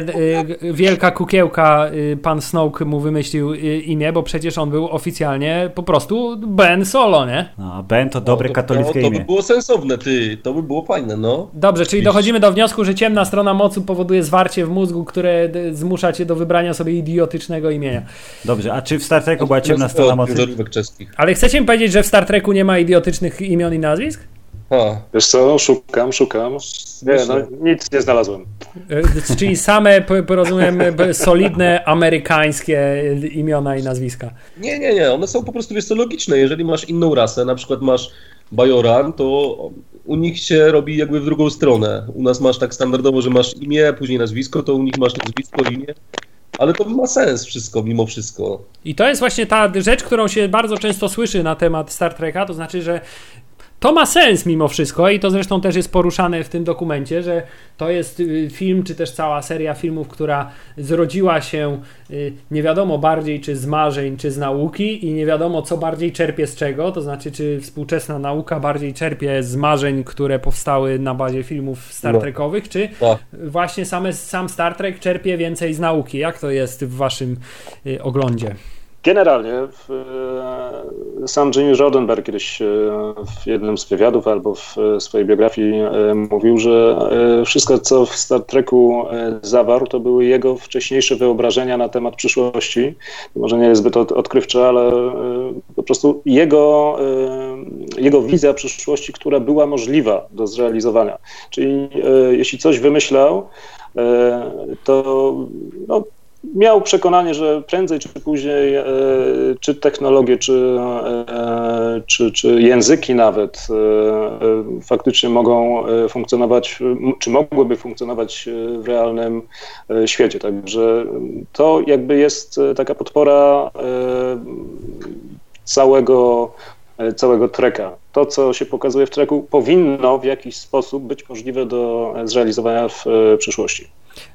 y, wielka kukiełka y, pan Snoke mu wymyślił y, imię, bo przecież on był oficjalnie po prostu Ben Solo, nie? No, Ben to dobre to, katolickie to, to imię. by było sensowne, ty. To by było fajne, no. Dobrze, czyli dochodzimy do wniosku, że ciemna strona mocy powoduje zwarcie w mózgu, które zmusza cię do wybrania sobie idiotycznego imienia. Dobrze, a czy w Star Treku była ciemna strona mocy? Ale chcecie mi powiedzieć, że w Star Treku nie ma idiotycznych imion i nazwisk? Ha. Wiesz co, szukam, szukam. Nie, no, nic nie znalazłem. Y, Czyli same, rozumiem, solidne amerykańskie imiona i nazwiska. Nie, nie, nie, one są po prostu, wiesz co, logiczne. Jeżeli masz inną rasę, na przykład masz Bajoran, to u nich się robi jakby w drugą stronę. U nas masz tak standardowo, że masz imię, później nazwisko, to u nich masz nazwisko, imię. Ale to ma sens wszystko, mimo wszystko. I to jest właśnie ta rzecz, którą się bardzo często słyszy na temat Star Treka, to znaczy, że to ma sens mimo wszystko i to zresztą też jest poruszane w tym dokumencie, że to jest y, film, czy też cała seria filmów, która zrodziła się y, nie wiadomo bardziej czy z marzeń, czy z nauki i nie wiadomo co bardziej czerpie z czego, to znaczy czy współczesna nauka bardziej czerpie z marzeń, które powstały na bazie filmów Star No. Trekowych, czy Tak. właśnie same, sam Star Trek czerpie więcej z nauki. Jak to jest w waszym y, oglądzie? Generalnie e, sam Jimmy Roddenberry kiedyś e, w jednym z wywiadów albo w e, swojej biografii mówił, że wszystko, co w Star Treku zawarł, to były jego wcześniejsze wyobrażenia na temat przyszłości. Może nie jest zbyt od, odkrywcze, ale po prostu jego, jego wizja przyszłości, która była możliwa do zrealizowania. Czyli jeśli coś wymyślał, to no, miał przekonanie, że prędzej czy później e, czy technologie, czy, e, czy, czy języki nawet e, faktycznie mogą funkcjonować, czy mogłyby funkcjonować w realnym świecie. Także to jakby jest taka podpora całego, całego treka. To, co się pokazuje w treku, powinno w jakiś sposób być możliwe do zrealizowania w przyszłości.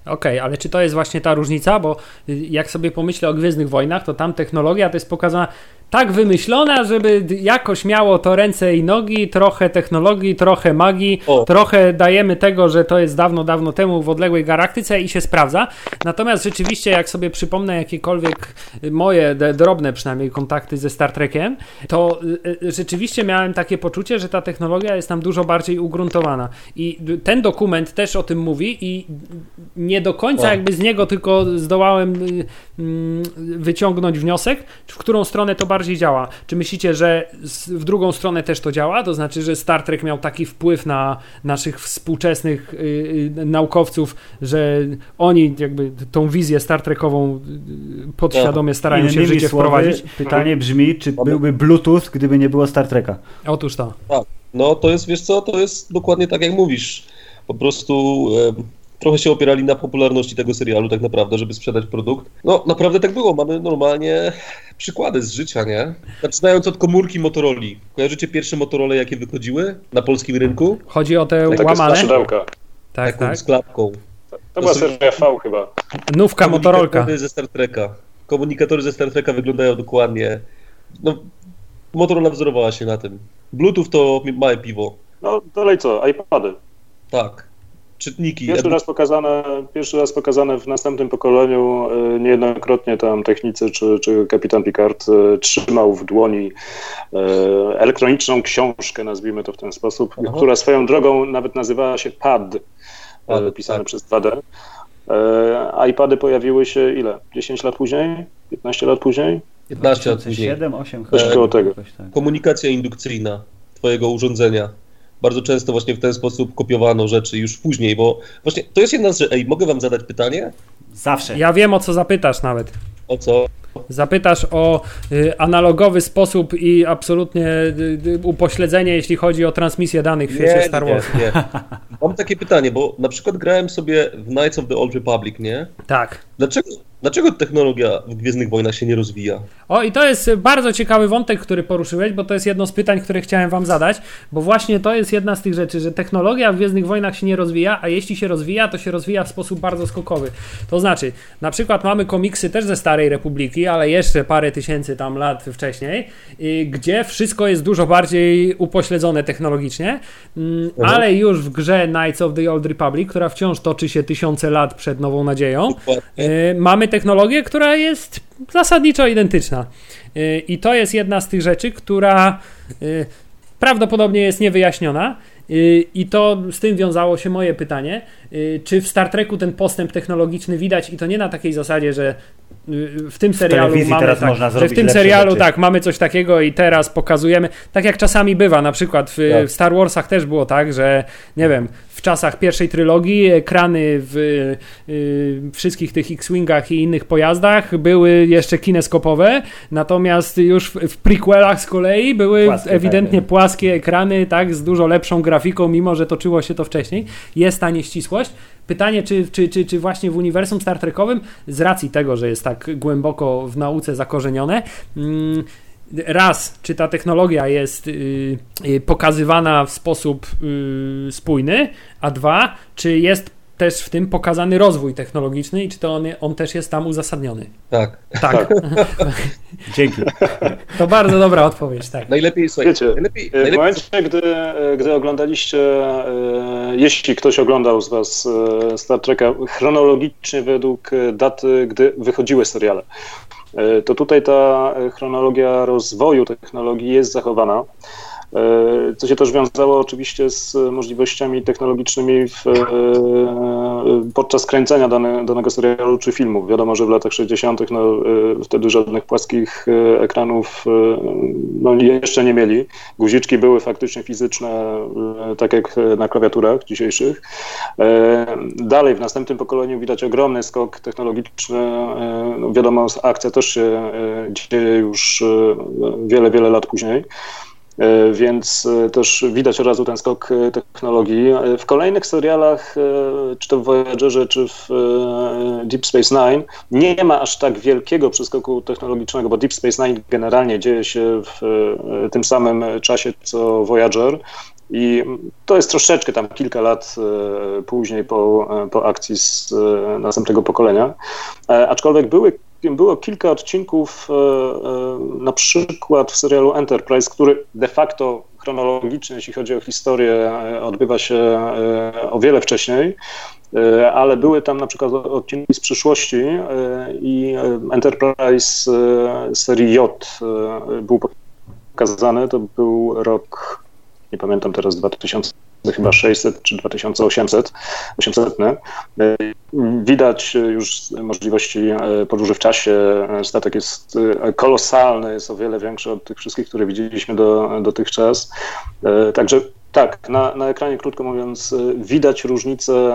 Okej, ale czy to jest właśnie ta różnica? Bo y, jak sobie pomyślę o Gwiezdnych Wojnach, to tam technologia to jest pokazana tak wymyślona, żeby jakoś miało to ręce i nogi, trochę technologii, trochę magii, O. trochę dajemy tego, że to jest dawno, dawno temu w odległej galaktyce i się sprawdza. Natomiast rzeczywiście, jak sobie przypomnę jakiekolwiek moje drobne przynajmniej kontakty ze Star Trekiem, to y, y, rzeczywiście miałem takie poczucie, że ta technologia jest tam dużo bardziej ugruntowana. I ten dokument też o tym mówi i nie do końca O. jakby z niego tylko zdołałem y, wyciągnąć wniosek, w którą stronę to bardziej działa. Czy myślicie, że w drugą stronę też to działa? To znaczy, że Star Trek miał taki wpływ na naszych współczesnych y, y, naukowców, że oni jakby tą wizję Star Trekową y, podświadomie starają się w życie słowy, wprowadzić? Pytanie brzmi, czy byłby Bluetooth, gdyby nie było Star Treka? Otóż to. Tak. No to jest, wiesz co, to jest dokładnie tak jak mówisz. Po prostu e, trochę się opierali na popularności tego serialu tak naprawdę, żeby sprzedać produkt. No naprawdę tak było, mamy normalnie przykłady z życia, nie? Zaczynając od komórki Motorola. Kojarzycie pierwsze Motorola, jakie wychodziły na polskim rynku? Chodzi o te Takie łamane? Tak, Taką tak. z klapką. To była są- seria V chyba. Nówka Motorolka. Komunikatory ze Star Treka. Komunikatory ze Star Treka wyglądają dokładnie. No, Motorola wzorowała się na tym. Bluetooth to małe piwo. No dalej co? iPady. Tak. Czytniki. Pierwszy raz pokazane, pierwszy raz pokazane w następnym pokoleniu e, niejednokrotnie tam technicy czy, czy kapitan Picard e, trzymał w dłoni e, elektroniczną książkę, nazwijmy to w ten sposób, Aha. która swoją drogą nawet nazywała się PAD, Pad, pisane tak. przez 2D. E, iPady pojawiły się ile? 10 lat później? 15 lat później? 15 lat później. 7, 8 Coś koło tego. Jakoś tak. Komunikacja indukcyjna twojego urządzenia. Bardzo często właśnie w ten sposób kopiowano rzeczy już później, bo właśnie to jest jedna z rzeczy. Ej, mogę wam zadać pytanie? Zawsze. Ja wiem o co zapytasz nawet. O co? Zapytasz o y, analogowy sposób i absolutnie y, y, upośledzenie, jeśli chodzi o transmisję danych w świecie Star Wars. Nie, nie. Mam takie pytanie, bo na przykład grałem sobie w Knights of the Old Republic, nie? Tak. Dlaczego, dlaczego technologia w Gwiezdnych Wojnach się nie rozwija? O, i to jest bardzo ciekawy wątek, który poruszyłeś, bo to jest jedno z pytań, które chciałem Wam zadać, bo właśnie to jest jedna z tych rzeczy, że technologia w Gwiezdnych Wojnach się nie rozwija, a jeśli się rozwija, to się rozwija w sposób bardzo skokowy. To znaczy, na przykład mamy komiksy też ze Starej Republiki, ale jeszcze parę tysięcy tam lat wcześniej, y, gdzie wszystko jest dużo bardziej upośledzone technologicznie, mm, ale już w grze Knights of the Old Republic, która wciąż toczy się tysiące lat przed Nową Nadzieją, Dokładnie. Y, mamy technologię, która jest zasadniczo identyczna. Y, I to jest jedna z tych rzeczy, która y, prawdopodobnie jest niewyjaśniona. Y, I to z tym wiązało się moje pytanie. Czy w Star Treku ten postęp technologiczny widać i to nie na takiej zasadzie, że w tym serialu telewizji mamy teraz tak, że w tym serialu rzeczy. tak mamy coś takiego i teraz pokazujemy, tak jak czasami bywa, na przykład w, Tak. w Star Warsach też było tak, że nie wiem, w czasach pierwszej trylogii ekrany w y, wszystkich tych X-Wingach i innych pojazdach były jeszcze kineskopowe, natomiast już w, w prequelach z kolei były Płaskie, ewidentnie tak. płaskie ekrany, tak, z dużo lepszą grafiką, mimo że toczyło się to wcześniej. Jest ta nieścisłość. Pytanie, czy, czy, czy, czy właśnie w uniwersum Star Trekowym, z racji tego, że jest tak głęboko w nauce zakorzenione, mm, raz, czy ta technologia jest y, y, pokazywana w sposób y, spójny, a dwa, czy jest też w tym pokazany rozwój technologiczny i czy to on, on też jest tam uzasadniony. Tak. Tak, Dzięki. to bardzo dobra odpowiedź, tak. Najlepiej, słuchaj, Wiecie, najlepiej, E, W najlepiej momencie, gdy, gdy oglądaliście, e, jeśli ktoś oglądał z Was e, Star Treka chronologicznie według e, daty, gdy wychodziły seriale, to tutaj ta chronologia rozwoju technologii jest zachowana. E, Co się też wiązało oczywiście z możliwościami technologicznymi w, e, podczas kręcenia dane, danego serialu czy filmu. Wiadomo, że w latach 60. No, e, wtedy żadnych płaskich ekranów no, jeszcze nie mieli. Guziczki były faktycznie fizyczne, tak jak na klawiaturach dzisiejszych. Dalej w następnym pokoleniu widać ogromny skok technologiczny. No, wiadomo, akcja też się dzieje już wiele, wiele lat później. E, Więc e, też widać od razu ten skok e, technologii. W kolejnych serialach, czy to w Voyagerze, czy w Deep Space Nine, nie ma aż tak wielkiego przeskoku technologicznego, bo Deep Space Nine generalnie dzieje się w tym samym czasie co Voyager. I to jest troszeczkę tam kilka lat później po, po akcji z następnego pokolenia. Aczkolwiek były było kilka odcinków, e, e, na przykład w serialu Enterprise, który de facto chronologicznie, jeśli chodzi o historię, e, odbywa się o wiele wcześniej, ale były tam na przykład odcinki z przyszłości i Enterprise serii J był pokazany, to był rok, nie pamiętam teraz, 2000 chyba 600 czy 2800, 800. Widać już możliwości podróży w czasie. Statek jest kolosalny, jest o wiele większy od tych wszystkich, które widzieliśmy do, dotychczas. Także tak, na, na ekranie, krótko mówiąc, widać różnicę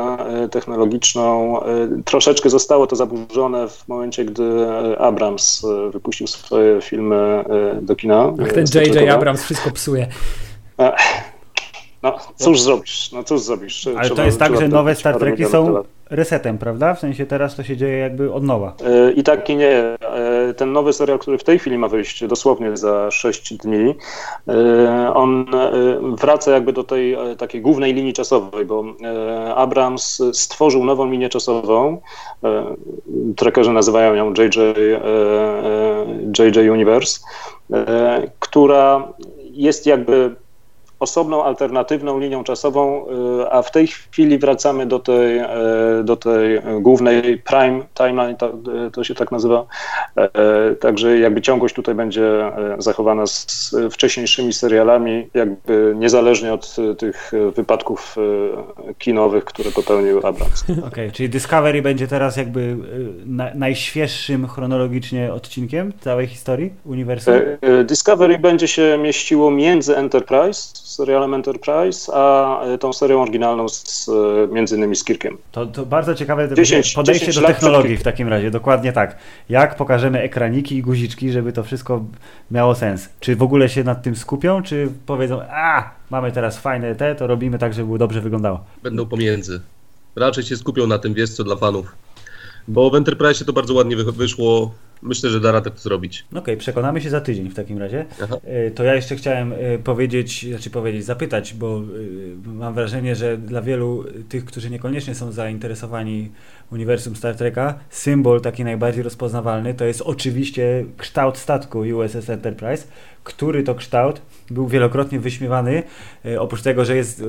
technologiczną. Troszeczkę zostało to zaburzone w momencie, gdy Abrams wypuścił swoje filmy do kina. Ach, ten J.J. Abrams wszystko psuje. No, cóż zrobisz? No, cóż zrobisz? Ale to jest tak, że nowe Star Treki są resetem, prawda? W sensie teraz to się dzieje jakby od nowa. E, I tak i nie. E, ten nowy serial, który w tej chwili ma wyjść dosłownie za 6 dni, e, on wraca jakby do tej takiej głównej linii czasowej, bo Abrams stworzył nową linię czasową, trekerze nazywają ją JJ, JJ Universe, która jest jakby osobną, alternatywną linią czasową, y, a w tej chwili wracamy do tej, y, do tej głównej prime timeline, to, y, to się tak nazywa. Także jakby ciągłość tutaj będzie zachowana z wcześniejszymi serialami, jakby niezależnie od tych wypadków kinowych, które popełnił Abrams. Okej, okay, czyli Discovery będzie teraz jakby na, najświeższym chronologicznie odcinkiem całej historii uniwersum? Discovery będzie się mieściło między Enterprise serialem Enterprise, a e, tą serią oryginalną z, e, między innymi z Kirkiem. To, to bardzo ciekawe 10, podejście 10 do technologii w takim razie, dokładnie tak. Jak pokażemy ekraniki i guziczki, żeby to wszystko miało sens? Czy w ogóle się nad tym skupią, czy powiedzą, a mamy teraz fajne te, to robimy tak, żeby dobrze wyglądało? Będą pomiędzy. Raczej się skupią na tym, wiesz co, dla fanów. Bo w Enterprise to bardzo ładnie wyszło myślę, że da radę to zrobić. Okej, okay, przekonamy się za tydzień w takim razie. Aha. E, to ja jeszcze chciałem e, powiedzieć, znaczy powiedzieć, zapytać, bo e, mam wrażenie, że dla wielu tych, którzy niekoniecznie są zainteresowani uniwersum Star Treka, symbol taki najbardziej rozpoznawalny to jest oczywiście kształt statku USS Enterprise, który to kształt był wielokrotnie wyśmiewany, oprócz tego, że jest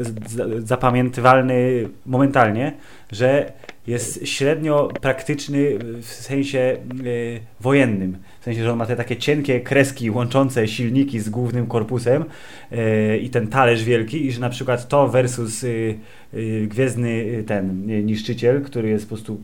zapamiętywalny momentalnie, że jest średnio praktyczny w sensie y, wojennym. W sensie, że on ma te takie cienkie kreski łączące silniki z głównym korpusem y, i ten talerz wielki i że na przykład to versus y, gwiezdny ten niszczyciel, który jest po prostu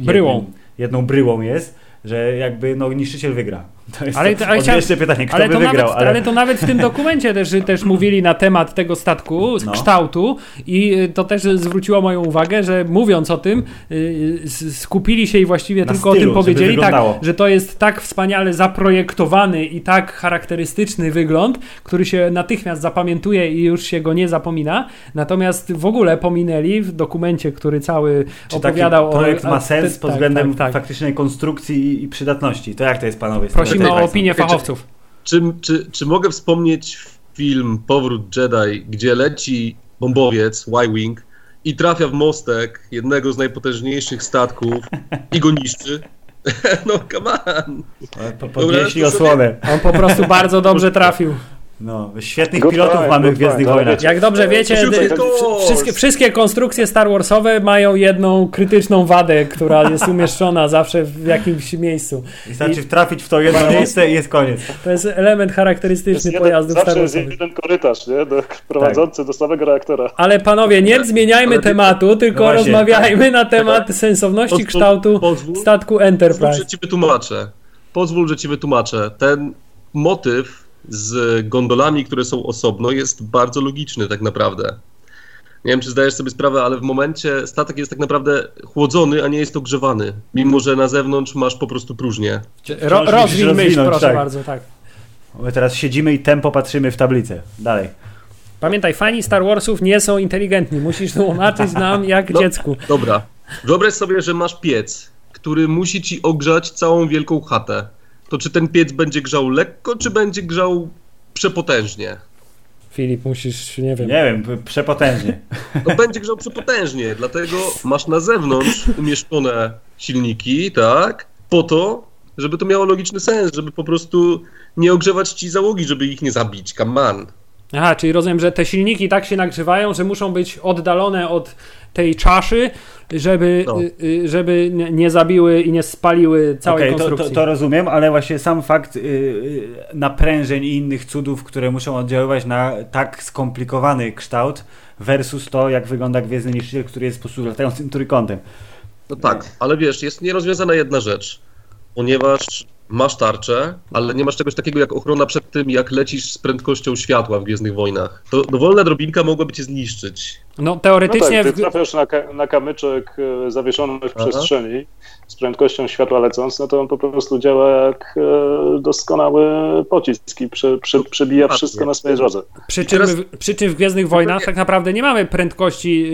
bryłą. Jednym, jedną bryłą jest, że jakby no, niszczyciel wygra. To jest ale, to, ale chciałem, pytanie, kto ale by wygrał. Nawet, ale... ale... to nawet w tym dokumencie też, też mówili na temat tego statku, no. kształtu i to też zwróciło moją uwagę, że mówiąc o tym, y, skupili się i właściwie na tylko stylu, o tym powiedzieli, tak, że to jest tak wspaniale zaprojektowany i tak charakterystyczny wygląd, który się natychmiast zapamiętuje i już się go nie zapomina. Natomiast w ogóle pominęli w dokumencie, który cały Czy opowiadał taki projekt o... ma sens te, pod tak, względem tak, tak. faktycznej konstrukcji i przydatności. To jak to jest, panowie? Prosimy prosimy o opinię fachowców. Czy, czy, czy, czy mogę wspomnieć film Powrót Jedi, gdzie leci bombowiec Y-Wing i trafia w mostek jednego z najpotężniejszych statków i go niszczy? no, come on. Podnieśli osłonę. On po prostu bardzo dobrze trafił. No, świetnych good pilotów mamy w Gwiezdnych Wojnach. Jak dobrze wiecie, wszystkie, wszystkie konstrukcje Star Warsowe mają jedną krytyczną wadę, która jest umieszczona zawsze w jakimś miejscu. I znaczy trafić w to jedno miejsce i jest koniec. To jest element charakterystyczny jest pojazdów Star Warsowych. Zawsze jest jeden korytarz, nie? Do, prowadzący tak. do samego reaktora. Ale panowie, nie zmieniajmy tematu, tylko no rozmawiajmy na temat sensowności pozwól, kształtu pozwól, statku Enterprise. Pozwól, że ci wytłumaczę. Pozwól, że ci wytłumaczę. Ten motyw z gondolami, które są osobno, jest bardzo logiczny tak naprawdę. Nie wiem, czy zdajesz sobie sprawę, ale w momencie statek jest tak naprawdę chłodzony, a nie jest ogrzewany. Mimo, że na zewnątrz masz po prostu próżnię. Ro, rozwin myśl, proszę tak. bardzo, tak. My teraz siedzimy i tempo patrzymy w tablicę. Dalej. Pamiętaj, fani Star Warsów nie są inteligentni. Musisz tłumaczyć nam jak no, dziecku. Dobra. Wyobraź sobie, że masz piec, który musi ci ogrzać całą wielką chatę to czy ten piec będzie grzał lekko, czy będzie grzał przepotężnie? Filip, musisz, nie wiem. Nie wiem, przepotężnie. To będzie grzał przepotężnie, dlatego masz na zewnątrz umieszczone silniki, tak? Po to, żeby to miało logiczny sens, żeby po prostu nie ogrzewać ci załogi, żeby ich nie zabić. Come on. Aha, czyli rozumiem, że te silniki tak się nagrzewają, że muszą być oddalone od tej czaszy, żeby, No. y, y, żeby nie- zabiły i nie spaliły całej to, konstrukcji. to, to rozumiem, ale właśnie sam fakt y, y, naprężeń i innych cudów, które muszą oddziaływać na tak skomplikowany kształt versus to, jak wygląda Gwiezdny Niszczyciel, który jest po prostu latającym trójkątem. No tak, ale wiesz, jest nierozwiązana jedna rzecz, ponieważ masz tarczę, ale nie masz czegoś takiego jak ochrona przed tym, jak lecisz z prędkością światła w Gwiezdnych Wojnach. To dowolna drobinka mogłaby cię zniszczyć. No No teoretycznie tak, ty trafiasz na, ka- na kamyczek e, zawieszony w Aha. przestrzeni z prędkością światła lecąc, no to on po prostu działa jak e, doskonały pocisk i prze, prze, przebija wszystko na swojej drodze. przy, czym, teraz- w, przy czym w Gwiezdnych Wojnach tak naprawdę nie mamy prędkości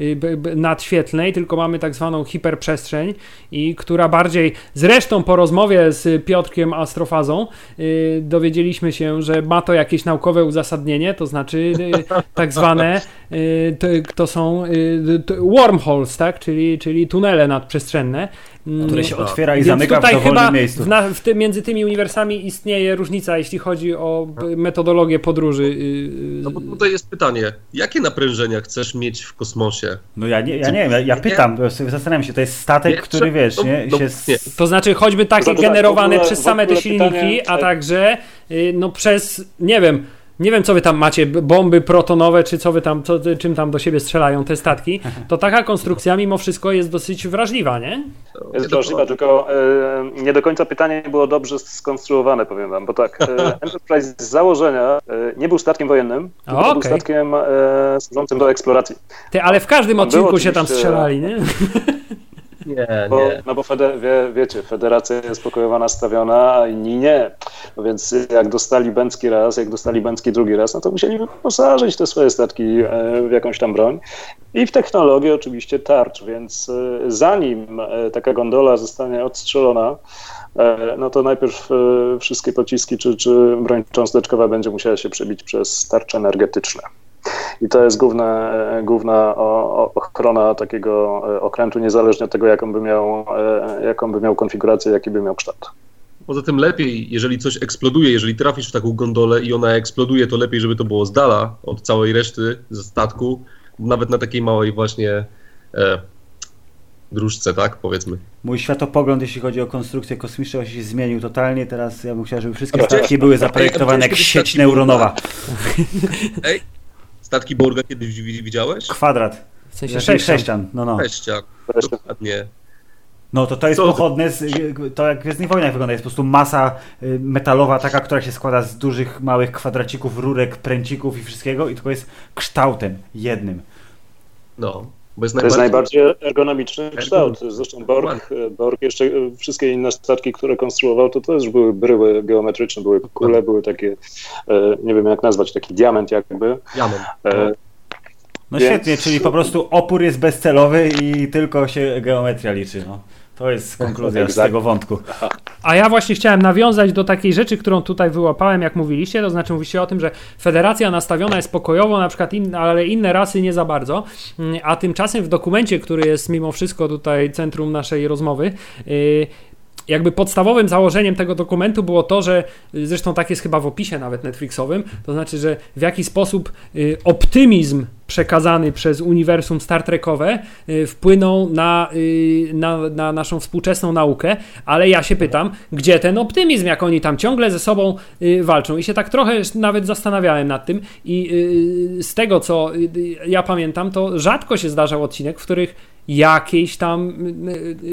y, y, nadświetlnej, tylko mamy tak zwaną hiperprzestrzeń, i która bardziej, zresztą po rozmowie z Piotrkiem Astrofazą y, dowiedzieliśmy się, że ma to jakieś naukowe uzasadnienie, to znaczy y, tak zwane y, to, to są y, to wormholes, tak? czyli, czyli tunele nadprzestrzenne. Mm, Które się otwiera i Więc zamyka w tutaj dowolnym chyba miejscu. w, na, w tym, między tymi uniwersami istnieje różnica, jeśli chodzi o b- metodologię podróży. y, No bo tutaj jest pytanie, jakie naprężenia chcesz mieć w kosmosie? No ja nie, ja nie wiem, ja, ja pytam, zastanawiam się, to jest statek, Nie, który wiesz, no, nie, no, się... nie. To znaczy choćby takie tak, generowane w ogóle- przez w same te silniki, pytanie, a także y, no przez, nie wiem, nie wiem co wy tam macie, bomby protonowe, czy co wy tam, co, czym tam do siebie strzelają te statki, to taka konstrukcja mimo wszystko jest dosyć wrażliwa, nie? Jest wrażliwa, tylko e, nie do końca pytanie było dobrze skonstruowane, powiem wam, bo tak, e, Enterprise z założenia e, nie był statkiem wojennym, tylko okej. był statkiem e, służącym do eksploracji. Ty, ale w każdym odcinku się tam strzelali, nie? Nie, Bo, nie. no bo fede, wie, wiecie, federacja jest pokojowa nastawiona, a inni nie. No więc jak dostali Bęcki raz, jak dostali Bęcki drugi raz, no to musieli wyposażyć te swoje statki e, w jakąś tam broń i w technologię oczywiście tarcz, więc e, zanim e, taka gondola zostanie odstrzelona, no to najpierw wszystkie pociski czy, czy broń cząsteczkowa będzie musiała się przebić przez tarcze energetyczne. I to jest główna, e, główna ochrona takiego e, okrętu, niezależnie od tego, jaką by miał, e, jaką by miał konfigurację, jaki by miał kształt. Poza tym lepiej, jeżeli coś eksploduje, jeżeli trafisz w taką gondolę i ona eksploduje, to lepiej, żeby to było z dala od całej reszty ze statku, nawet na takiej małej właśnie e, dróżce, tak, powiedzmy. Mój światopogląd, jeśli chodzi o konstrukcję kosmiczną, się zmienił totalnie. Teraz ja bym chciał, żeby wszystkie statki były zaprojektowane jak sieć neuronowa. Ej, statki Borga kiedyś wi- widziałeś? Kwadrat. W sensie Znaczy sześcian. sześcian. No, no. Wreszcie. dokładnie. No to to jest Co? pochodne z, to jak w Gwiezdnych Wojnach wygląda, jest po prostu masa y, metalowa taka, która się składa z dużych, małych kwadracików, rurek, pręcików i wszystkiego i tylko jest kształtem jednym. No, bo jest To jest najbardziej... ergonomiczny kształt. Zresztą Borg, Borg jeszcze e, wszystkie inne statki, które konstruował, to też były bryły geometryczne, były kule, były takie, e, nie wiem jak nazwać, taki diament jakby. Jamon. E, No Więc- świetnie, czyli po prostu opór jest bezcelowy i tylko się geometria liczy. No. To jest konkluzja z tego wątku. A ja właśnie chciałem nawiązać do takiej rzeczy, którą tutaj wyłapałem, jak mówiliście, to znaczy mówiliście o tym, że federacja nastawiona jest pokojowo, na przykład, in, ale inne rasy nie za bardzo, Mm, a tymczasem w dokumencie, który jest mimo wszystko tutaj centrum naszej rozmowy, yy, jakby podstawowym założeniem tego dokumentu było to, że y, zresztą tak jest chyba w opisie nawet Netflixowym, to znaczy, że w jaki sposób y, optymizm przekazany przez uniwersum Star Trekowe y, wpłynął na, na, na naszą współczesną naukę, ale ja się pytam, gdzie ten optymizm, jak oni tam ciągle ze sobą walczą? I się tak trochę nawet zastanawiałem nad tym. I z tego, co ja pamiętam, to rzadko się zdarzał odcinek, w których jakiejś tam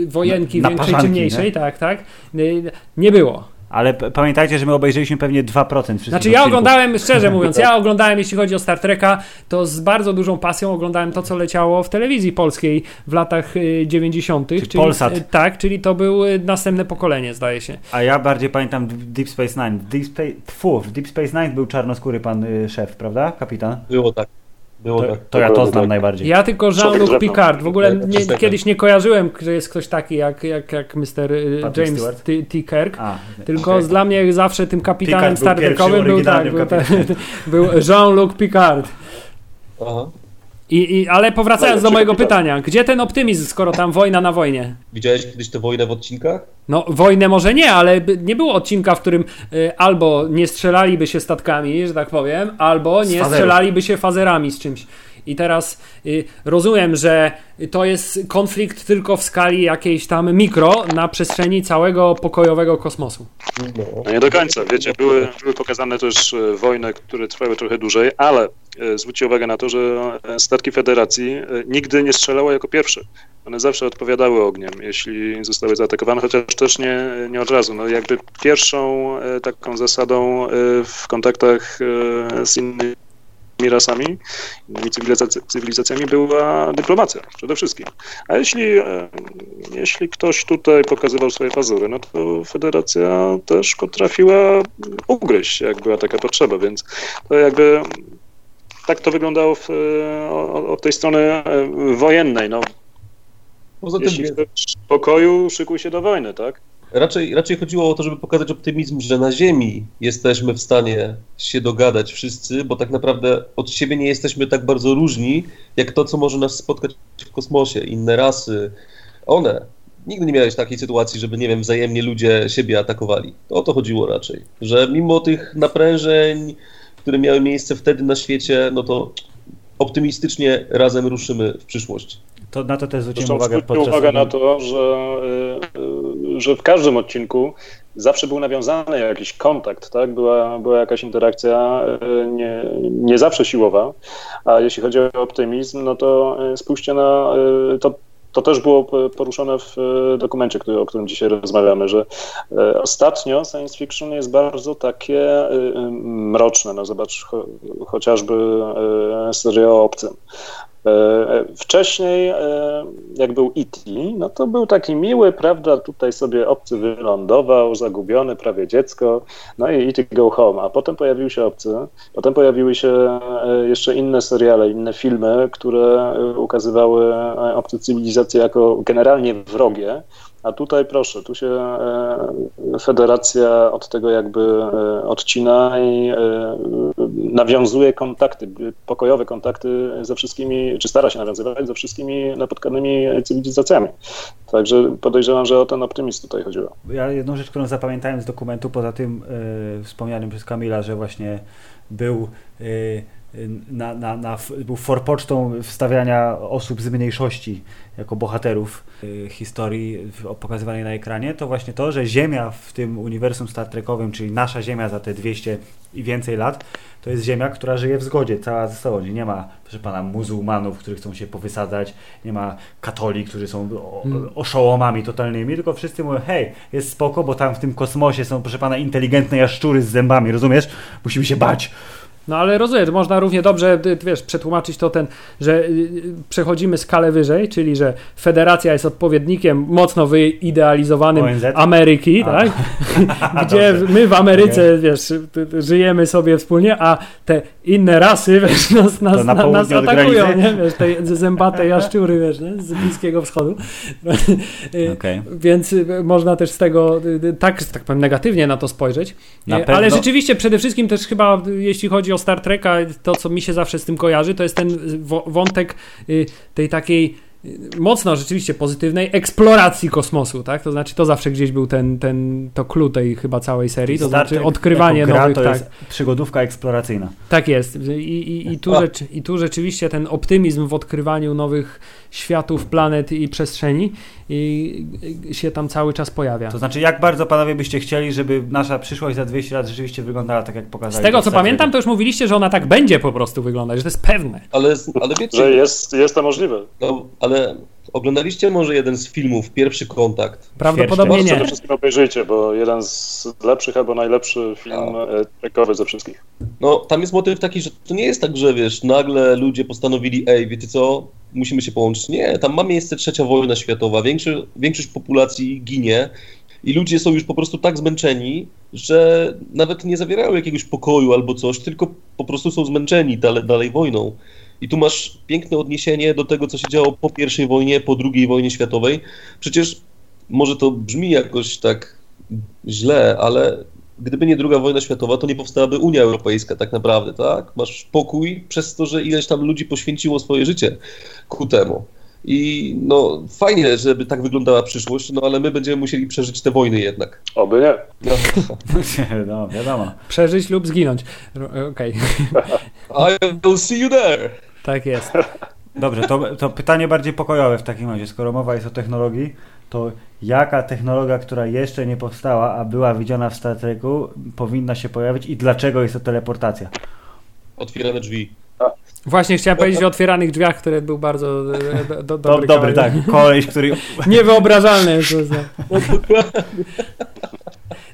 wojenki Na- większej czy mniejszej, nie? tak, tak, y, nie było. Ale p- pamiętajcie, że my obejrzeliśmy pewnie 2% wszystkich Znaczy ja oglądałem, szczerze mówiąc, ja oglądałem, jeśli chodzi o Star Treka, to z bardzo dużą pasją oglądałem to, co leciało w telewizji polskiej w latach y, 90. Czyli Polsat. y, Tak, czyli to było następne pokolenie, zdaje się. A ja bardziej pamiętam Deep Space Nine. Deep Space, tfu, w Deep Space Nine był czarnoskóry pan y, szef, prawda? Kapitan? Było tak. Było To, tak. to ja to znam tak. najbardziej. Ja tylko Jean-Luc. Picard. W ogóle nie, kiedyś nie kojarzyłem, że jest ktoś taki jak, jak, jak Mr. y, James? T. T. Kirk. A, Tylko z- dla mnie zawsze tym kapitanem był Star Trekowym był, tak, był, tak, był Jean-Luc Picard. Aha. I, I, ale powracając do Najlepszy mojego kapitan. pytania, gdzie ten optymizm, skoro tam wojna na wojnie? Widziałeś kiedyś tę wojnę w odcinkach? No, wojnę może nie, ale nie było odcinka, w którym y, albo nie strzelaliby się statkami, że tak powiem, albo nie strzelaliby się fazerami z czymś. I teraz y, rozumiem, że to jest konflikt tylko w skali jakiejś tam mikro na przestrzeni całego pokojowego kosmosu. No nie do końca, wiecie, były, były pokazane też e, wojny, które trwały trochę dłużej, ale e, zwróćcie uwagę na to, że e, statki Federacji nigdy nie strzelały jako pierwsze. One zawsze odpowiadały ogniem, jeśli zostały zaatakowane, chociaż też nie, nie od razu. No jakby pierwszą taką zasadą w kontaktach z innymi rasami, innymi cywilizacjami była dyplomacja przede wszystkim. A jeśli, e, jeśli ktoś tutaj pokazywał swoje pazury, no to federacja też potrafiła ugryźć, jak była taka potrzeba, więc to jakby tak to wyglądało w, e, od tej strony e, wojennej. No. Poza tym, jeśli chcesz pokoju, szykuj się do wojny, tak? Raczej, raczej chodziło o to, żeby pokazać optymizm, że na Ziemi jesteśmy w stanie się dogadać wszyscy, bo tak naprawdę od siebie nie jesteśmy tak bardzo różni, jak to, co może nas spotkać w kosmosie. Inne rasy, one. Nigdy nie miałeś takiej sytuacji, żeby, nie wiem, wzajemnie ludzie siebie atakowali. To o to chodziło raczej. Że mimo tych naprężeń, które miały miejsce wtedy na świecie, no to optymistycznie razem ruszymy w przyszłość. To na to też zwróciłem uwagę podczas... uwagę na to, że, y, y, że w każdym odcinku zawsze był nawiązany jakiś kontakt, tak? była, była jakaś interakcja, y, nie, nie zawsze siłowa, a jeśli chodzi o optymizm, no to spójrzcie na to, to też było poruszone w dokumencie, który, o którym dzisiaj rozmawiamy, że ostatnio science fiction jest bardzo takie mroczne. No zobacz cho, chociażby serial o obcym. E, wcześniej, e, jak był E.T., no to był taki miły, prawda, tutaj sobie obcy wylądował, zagubiony, prawie dziecko, no i E.T. Go Home, a potem pojawił się obcy, potem pojawiły się e, jeszcze inne seriale, inne filmy, które ukazywały obce cywilizacje jako generalnie wrogie, a tutaj proszę, tu się e, federacja od tego jakby e, odcina i e, nawiązuje kontakty, pokojowe kontakty ze wszystkimi, czy stara się nawiązywać ze wszystkimi napotkanymi cywilizacjami. Także podejrzewam, że o ten optymizm tutaj chodziło. Ja jedną rzecz, którą zapamiętałem z dokumentu, poza tym wspomnianym przez Kamila, że właśnie był na, na, na, był forpocztą wstawiania osób z mniejszości jako bohaterów y, historii pokazywanej na ekranie, to właśnie to, że Ziemia w tym uniwersum Star Trekowym, czyli nasza Ziemia za te 200 i więcej lat, to jest Ziemia, która żyje w zgodzie cała ze sobą. Nie ma, proszę pana, muzułmanów, którzy chcą się powysadzać, nie ma katolik, którzy są hmm. oszołomami totalnymi, tylko wszyscy mówią, hej, jest spoko, bo tam w tym kosmosie są, proszę pana, inteligentne jaszczury z zębami, rozumiesz? Musimy się bać. No ale rozumiem, można równie dobrze, wiesz, przetłumaczyć to ten, że y, przechodzimy skalę wyżej, czyli że federacja jest odpowiednikiem mocno wyidealizowanym ONZ? Ameryki, a. tak? Gdzie my w Ameryce, okay. wiesz, żyjemy sobie wspólnie, a te inne rasy, wiesz, nas, nas, na nas atakują, nie? Wiesz, te zębate jaszczury, wiesz, nie? z Bliskiego Wschodu. Okay. Więc y, można też z tego y, tak, tak powiem, negatywnie na to spojrzeć. Na ale rzeczywiście przede wszystkim też chyba, jeśli chodzi o Star Treka, to co mi się zawsze z tym kojarzy, to jest ten wątek y, tej takiej y, mocno rzeczywiście pozytywnej eksploracji kosmosu, tak? To znaczy to zawsze gdzieś był ten, ten to clue tej chyba całej serii, to Star znaczy odkrywanie gra, nowych, to tak. jest przygodówka eksploracyjna. Tak jest. I, i, i, tu, rzecz, I tu rzeczywiście ten optymizm w odkrywaniu nowych światów, planet i przestrzeni i się tam cały czas pojawia. To znaczy, jak bardzo panowie byście chcieli, żeby nasza przyszłość za 200 lat rzeczywiście wyglądała tak, jak pokazali? Z tego, co pamiętam, to już mówiliście, że ona tak będzie po prostu wyglądać, że to jest pewne. Ale, ale wiecie... Że jest, jest to możliwe. No, ale Oglądaliście może jeden z filmów, Pierwszy Kontakt? Prawdopodobnie nie. Przede wszystkim obejrzyjcie, bo jeden z lepszych albo najlepszy film trekowy ze wszystkich. No, tam jest motyw taki, że to nie jest tak, że wiesz, nagle ludzie postanowili, ej, wiecie co, musimy się połączyć. Nie, tam ma miejsce trzecia wojna światowa, większość, większość populacji ginie i ludzie są już po prostu tak zmęczeni, że nawet nie zawierają jakiegoś pokoju albo coś, tylko po prostu są zmęczeni dalej, dalej wojną. I tu masz piękne odniesienie do tego, co się działo po I wojnie, po II wojnie światowej. Przecież może to brzmi jakoś tak źle, ale gdyby nie druga wojna światowa, to nie powstałaby Unia Europejska tak naprawdę, tak? Masz pokój przez to, że ileś tam ludzi poświęciło swoje życie ku temu. I no fajnie, żeby tak wyglądała przyszłość, no ale my będziemy musieli przeżyć te wojny jednak. Oby nie. No. no, wiadomo. Przeżyć lub zginąć. Okej, I will see you there. Tak jest. Dobrze, to, to pytanie bardziej pokojowe w takim razie. Skoro mowa jest o technologii, to jaka technologia, która jeszcze nie powstała, a była widziana w Star Treku, powinna się pojawić i dlaczego jest to teleportacja? Otwierane drzwi. Właśnie chciałem powiedzieć o otwieranych drzwiach, który był bardzo e, do, do, Do, dobry. dobry, kawałek. tak. Koleś, który Niewyobrażalne jest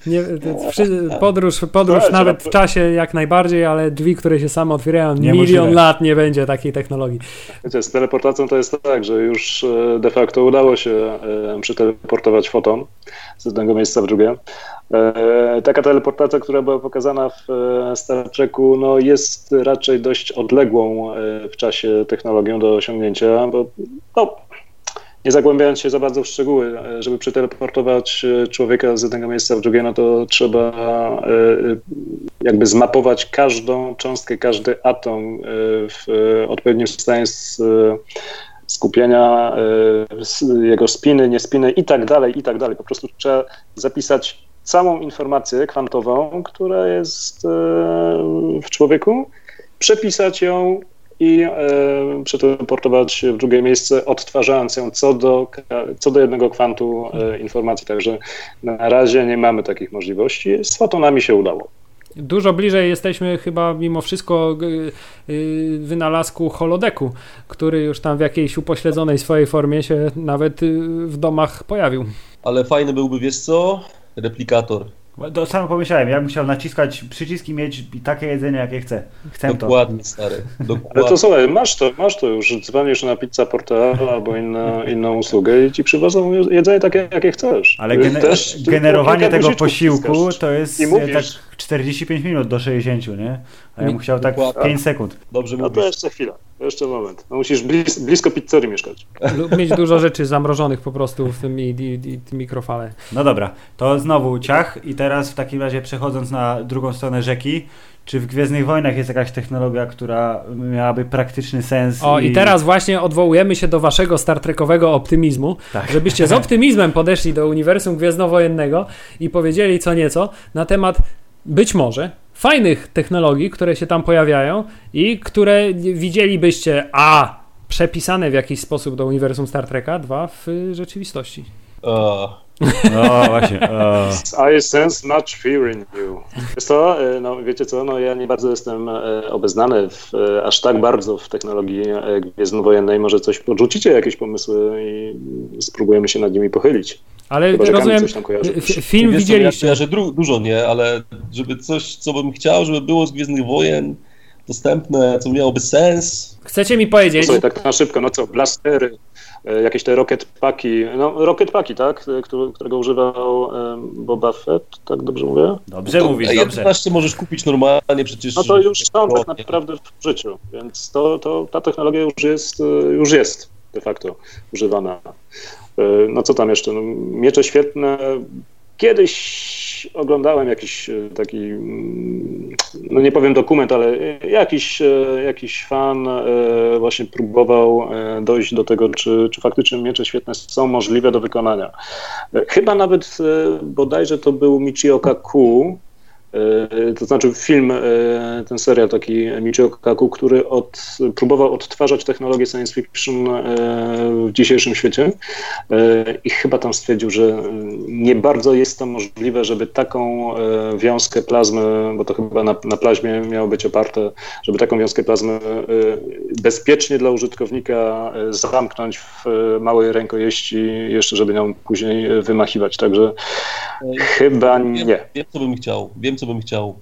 Nie, podróż, podróż nawet no- w czasie jak najbardziej, ale drzwi, które się same otwierają, Niemożliwe. milion lat nie będzie takiej technologii. Wiecie, z teleportacją to jest tak, że już e, de facto udało się e, przeteleportować foton z jednego miejsca w drugie. E, Taka teleportacja, która była pokazana w Star Treku, no jest raczej dość odległą w czasie technologią do osiągnięcia, bo no, nie zagłębiając się za bardzo w szczegóły, e, żeby przeteleportować e, człowieka z jednego miejsca w drugie, no to trzeba e, jakby zmapować każdą cząstkę, każdy atom w odpowiednim stanie skupienia, jego spiny, niespiny i tak dalej, i tak dalej. Po prostu trzeba zapisać całą informację kwantową, która jest w człowieku, przepisać ją i e, przeteleportować w drugie miejsce, odtwarzając ją co do, co do jednego kwantu e, informacji. Także na razie nie mamy takich możliwości. Z fotonami się udało. Dużo bliżej jesteśmy chyba mimo wszystko y, wynalazku holodeku, który już tam w jakiejś upośledzonej swojej formie się nawet w domach pojawił. Ale fajny byłby, wiesz co? Replikator. To samo pomyślałem, ja bym chciał naciskać przyciski, mieć takie jedzenie, jakie chcę. Chcę to. Dokładnie, stary. Ale Dokładnie. to słuchaj, masz to, masz to już, dzwonisz na Pizza Portal albo inna, inną usługę i ci przywożą jedzenie takie, jakie chcesz. Ale gene- Też tylko generowanie tego posiłku to jest i mówisz. tak 45 minut do 60, nie? A ja bym chciał tak Dokładnie. 5 sekund. Dobrze No to mówisz. jeszcze chwila, jeszcze moment. No musisz blis, blisko pizzerii mieszkać. Lub mieć dużo rzeczy zamrożonych po prostu w tym i, i, i tym mikrofale. No dobra, to znowu ciach i teraz w takim razie przechodząc na drugą stronę rzeki, czy w Gwiezdnych Wojnach jest jakaś technologia, która miałaby praktyczny sens? O, i teraz właśnie odwołujemy się do waszego Star Trekowego optymizmu, Tak. żebyście z optymizmem podeszli do uniwersum gwiezdnowojennego i powiedzieli co nieco na temat być może fajnych technologii, które się tam pojawiają i które widzielibyście a przepisane w jakiś sposób do uniwersum Star Treka, dwa w rzeczywistości. A, No właśnie. O. I sense much fear in you. Jest to, e, no wiecie co, no ja nie bardzo jestem e, obeznany w, e, aż tak bardzo w technologii e, gwiezdnowojennej. Może coś podrzucicie, jakieś pomysły i spróbujemy się nad nimi pochylić. Ale Chyba, że rozumiem, f- film wiesz ja widzieliście. kojarzę dru- dużo, nie? Ale żeby coś, co bym chciał, żeby było z Gwiezdnych Wojen dostępne, co miałoby sens. Chcecie mi powiedzieć, Słuchaj, tak na szybko, no co, blastery, e, jakieś te rocket paki, no rocket paki, tak, e, którego używał Boba Fett, tak dobrze mówię? Dobrze To mówisz, dobrze. F-11 możesz kupić normalnie przecież. No to już są tak naprawdę w życiu, więc to, to, ta technologia już jest, e, już jest de facto używana. E, No co tam jeszcze? No, miecze świetne. Kiedyś oglądałem jakiś e, taki, mm, no nie powiem dokument, ale jakiś, e, jakiś fan właśnie próbował dojść do tego, czy, czy faktycznie miecze świetne są możliwe do wykonania. Chyba nawet bodajże to był Michio Kaku, To znaczy film, e, ten serial taki Michio Kaku, który od, próbował odtwarzać technologię science fiction e, w dzisiejszym świecie E, i chyba tam stwierdził, że e, nie bardzo jest to możliwe, żeby taką e, wiązkę plazmy, bo to chyba na, na plaźmie miało być oparte, żeby taką wiązkę plazmy e, bezpiecznie dla użytkownika e, zamknąć w e, małej rękojeści, jeszcze żeby nią później e, wymachiwać. Także chyba Wiem, nie. wiem, co bym chciał. Wiem, co bym chciał.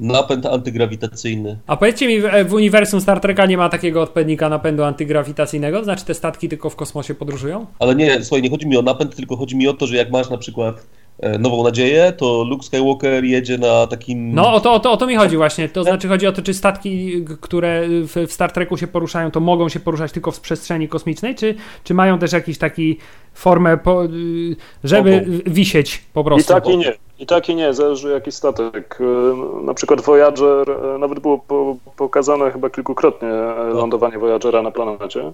Napęd antygrawitacyjny. A powiedzcie mi, w, w uniwersum Star Treka nie ma takiego odpowiednika napędu antygrawitacyjnego? Znaczy te statki tylko w kosmosie podróżują? Ale nie, słuchaj, nie chodzi mi o napęd, tylko chodzi mi o to, że jak masz na przykład e, nową nadzieję, to Luke Skywalker jedzie na takim... No o to, o to, o to mi chodzi właśnie. To znaczy chodzi o to, czy statki, które w, Star Treku się poruszają, to mogą się poruszać tylko w przestrzeni kosmicznej, czy, czy mają też jakiś taki formę, po, y, żeby Mogą. wisieć po I prostu? tak i nie. I tak i nie, zależy jaki statek. E, na przykład Voyager, e, nawet było po, pokazane chyba kilkukrotnie e, lądowanie Voyagera na planecie.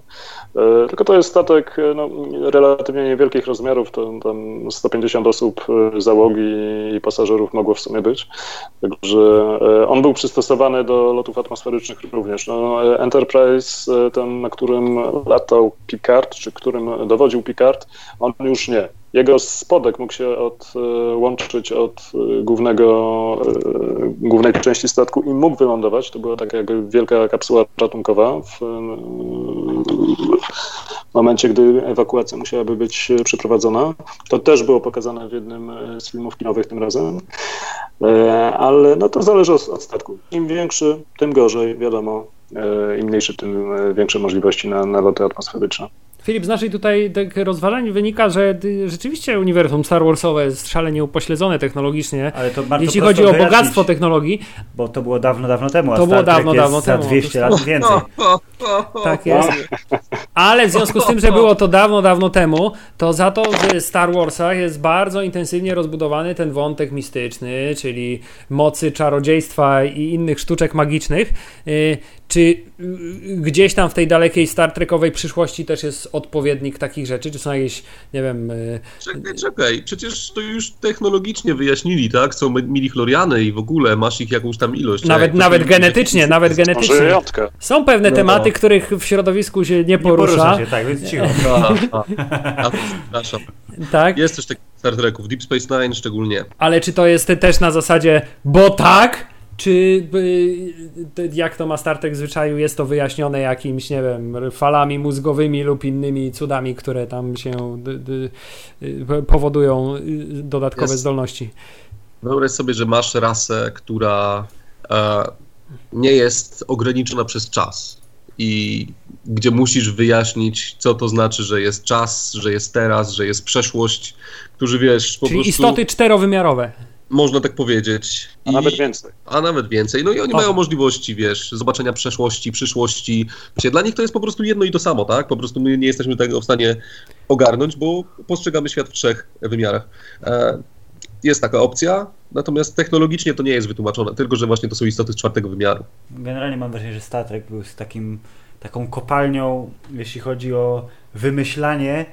Tylko to jest statek no, relatywnie niewielkich rozmiarów, to tam 150 osób załogi i pasażerów mogło w sumie być. Także on był przystosowany do lotów atmosferycznych również. No, Enterprise, ten na którym latał Picard, czy którym dowodził Picard, on już nie. Jego spodek mógł się odłączyć od e, głównego, e, głównej części statku i mógł wylądować. To była taka jakby wielka kapsuła ratunkowa w momencie, gdy ewakuacja musiałaby być przeprowadzona. To też było pokazane w jednym z filmów kinowych tym razem. E, ale no to zależy od, od statku. Im większy, tym gorzej, wiadomo. Im mniejszy, tym większe możliwości na, na loty atmosferyczne. Filip, z naszej tutaj tak rozważań wynika, że rzeczywiście uniwersum Star Warsowe jest szalenie upośledzone technologicznie, Ale to jeśli chodzi o bogactwo technologii. Bo to było dawno, dawno temu, a to było dawno, dawno temu. za 200 lat więcej. Tak jest. Ale w związku z tym, że było to dawno, dawno temu, to za to w Star Warsach jest bardzo intensywnie rozbudowany ten wątek mistyczny, czyli mocy, czarodziejstwa i innych sztuczek magicznych. Y, czy gdzieś tam w tej dalekiej Star Trekowej przyszłości też jest odpowiednik takich rzeczy? Czy są jakieś, nie wiem... Y, czekaj, czekaj. Przecież to już technologicznie wyjaśnili, tak? Są milichloriany i w ogóle masz ich jakąś tam ilość. Nawet, nawet genetycznie, nawet genetycznie. Są pewne no, tematy, no. których w środowisku się nie porusza. Nie porusza się, tak, więc cicho. A, a, a, przepraszam. Tak? Jest coś takiego Star Treku, w Deep Space Nine szczególnie. Ale czy to jest też na zasadzie, bo tak, czy jak to ma Startek zwyczaju, jest to wyjaśnione jakimiś, nie wiem, falami mózgowymi lub innymi cudami, które tam się powodują y, dodatkowe jest. zdolności? Wyobraź sobie, że masz rasę, która e, nie jest ograniczona przez czas i gdzie musisz wyjaśnić, co to znaczy, że jest czas, że jest teraz, że jest przeszłość, którzy wiesz, po Czyli prostu... istoty czterowymiarowe. Można tak powiedzieć. I, a nawet więcej. A nawet więcej. No i oni mają możliwości, wiesz, zobaczenia przeszłości, przyszłości. Dla nich to jest po prostu jedno i to samo, tak? Po prostu my nie jesteśmy tego w stanie ogarnąć, bo postrzegamy świat w trzech wymiarach. E, jest taka opcja, natomiast technologicznie to nie jest wytłumaczone, tylko że właśnie to są istoty z czwartego wymiaru. Generalnie mam wrażenie, że statek był z takim, taką kopalnią, jeśli chodzi o wymyślanie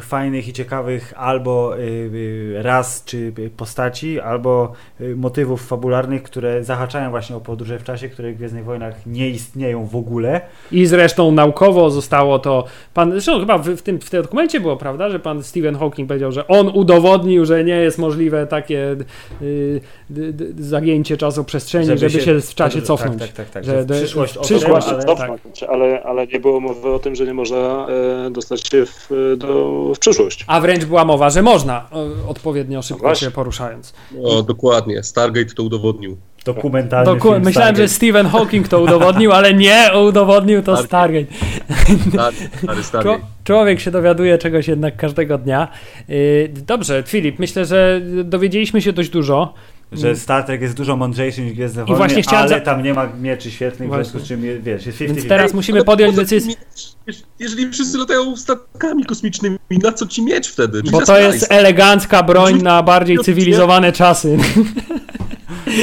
fajnych i ciekawych albo y, y, raz czy postaci, albo motywów fabularnych, które zahaczają właśnie o podróże w czasie, które w Gwiezdnych Wojnach nie istnieją w ogóle. I zresztą naukowo zostało to, pan, zresztą chyba w, w, tym, w tym dokumencie było, prawda, że pan Stephen Hawking powiedział, że on udowodnił, że nie jest możliwe takie y, zagięcie czasu przestrzeni, żeby, żeby się, w czasie cofnąć. Tak, tak, tak. tak że, że przyszłość, przyszłość ale, cofnąć, tak. ale, ale nie było mowy o tym, że nie można e, dostać się w w, do, w przyszłość. A wręcz była mowa, że można odpowiednio szybko no się poruszając. O, dokładnie. Stargate to udowodnił. Dokumentalny Doku Myślałem, Stargate. że Stephen Hawking to udowodnił, ale nie, udowodnił to Stargate. Stary, Stargate. Człowiek się dowiaduje czegoś jednak każdego dnia. Y, dobrze, Filip, myślę, że dowiedzieliśmy się dość dużo że mm. Star Trek jest dużo mądrzejszy niż Gwiezdne Wojny, właśnie chciałem ale tam nie ma mieczy świetnych, w związku z czym wiesz, jest 50 Więc teraz musimy podjąć decyzję. Jeżeli wszyscy latają statkami kosmicznymi, na co ci miecz wtedy? Bo to jest elegancka broń na bardziej cywilizowane czasy.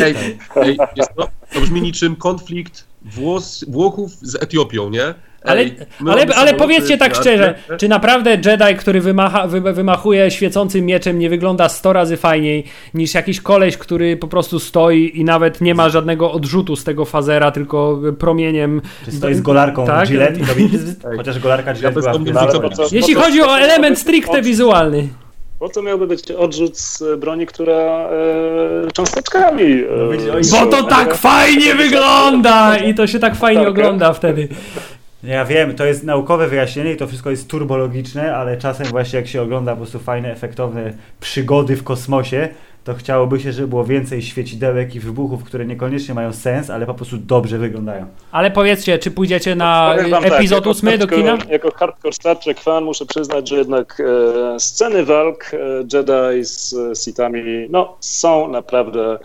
Ej, ej, to, to brzmi niczym konflikt Włos, Włochów z Etiopią, nie? Ale, ale, ale powiedzcie tak szczerze, czy naprawdę Jedi, który wymacha, wy, wymachuje świecącym mieczem, nie wygląda 100 razy fajniej niż jakiś koleś, który po prostu stoi i nawet nie ma żadnego odrzutu z tego fazera, tylko promieniem. Czy stoi z golarką tak? Gillette i robi, chociaż golarka Gillette ja była Jeśli chodzi o element stricte wizualny. Po co miałby być odrzut z broni, która e, cząsteczkami. E, Bo to tak fajnie wygląda! I to się tak fajnie tak, ogląda wtedy. Ja wiem, to jest naukowe wyjaśnienie i to wszystko jest turbologiczne, ale czasem właśnie jak się ogląda po prostu fajne, efektowne przygody w kosmosie, to chciałoby się, żeby było więcej świecidełek i wybuchów, które niekoniecznie mają sens, ale po prostu dobrze wyglądają. Ale powiedzcie, czy pójdziecie na tak, epizod tak, 8 do kina? Jako hardcore Star Trek fan muszę przyznać, że jednak e, sceny walk e, Jedi z e, Sithami no, są naprawdę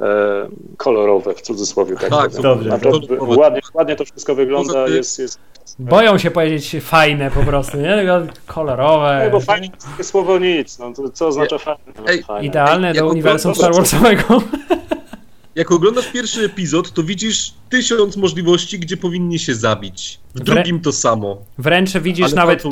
e, kolorowe, w cudzysłowie. Tak, tak dobrze. Naprawdę, ładnie, ładnie to wszystko wygląda, jest, jest Boją się powiedzieć fajne po prostu, nie? Tylko kolorowe. Ej, bo takie słowo nic, no to co oznacza fajne? No, Ej, fajne. Idealne Ej, do uniwersum Star Warsowego. Jak oglądasz pierwszy epizod, to widzisz tysiąc możliwości, gdzie powinni się zabić. W drugim to samo. Wręcz widzisz Ale nawet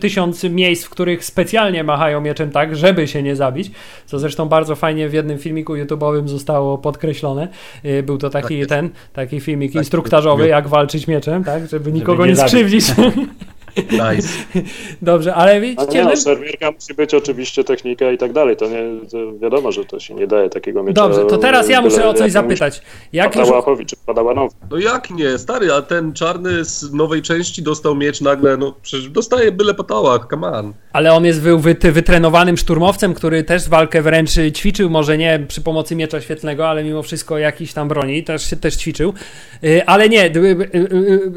tysiąc, miejsc, w których specjalnie machają mieczem tak, żeby się nie zabić. Co zresztą bardzo fajnie w jednym filmiku YouTube'owym zostało podkreślone. Yy, Był to taki jest. ten, taki filmik Tak, instruktażowy, jak walczyć mieczem, tak, żeby nikogo nie nie, zabić. skrzywdzić. Nice. Dobrze, ale Ale widzicie, nie no, musi być oczywiście technika i tak dalej, to nie, to wiadomo, że to się nie daje takiego miecza. dobrze, to teraz ja muszę o coś zapytać. Jak już, Padałanowi. No jak nie, stary, a ten czarny z nowej części dostał miecz nagle, no przecież dostaje byle po tałach, come on. ale on jest był wytrenowanym szturmowcem, który też walkę wręcz ćwiczył, może nie przy pomocy miecza świetlnego, ale mimo wszystko jakiś tam broni, też się też ćwiczył. Yy, Ale nie, y, y,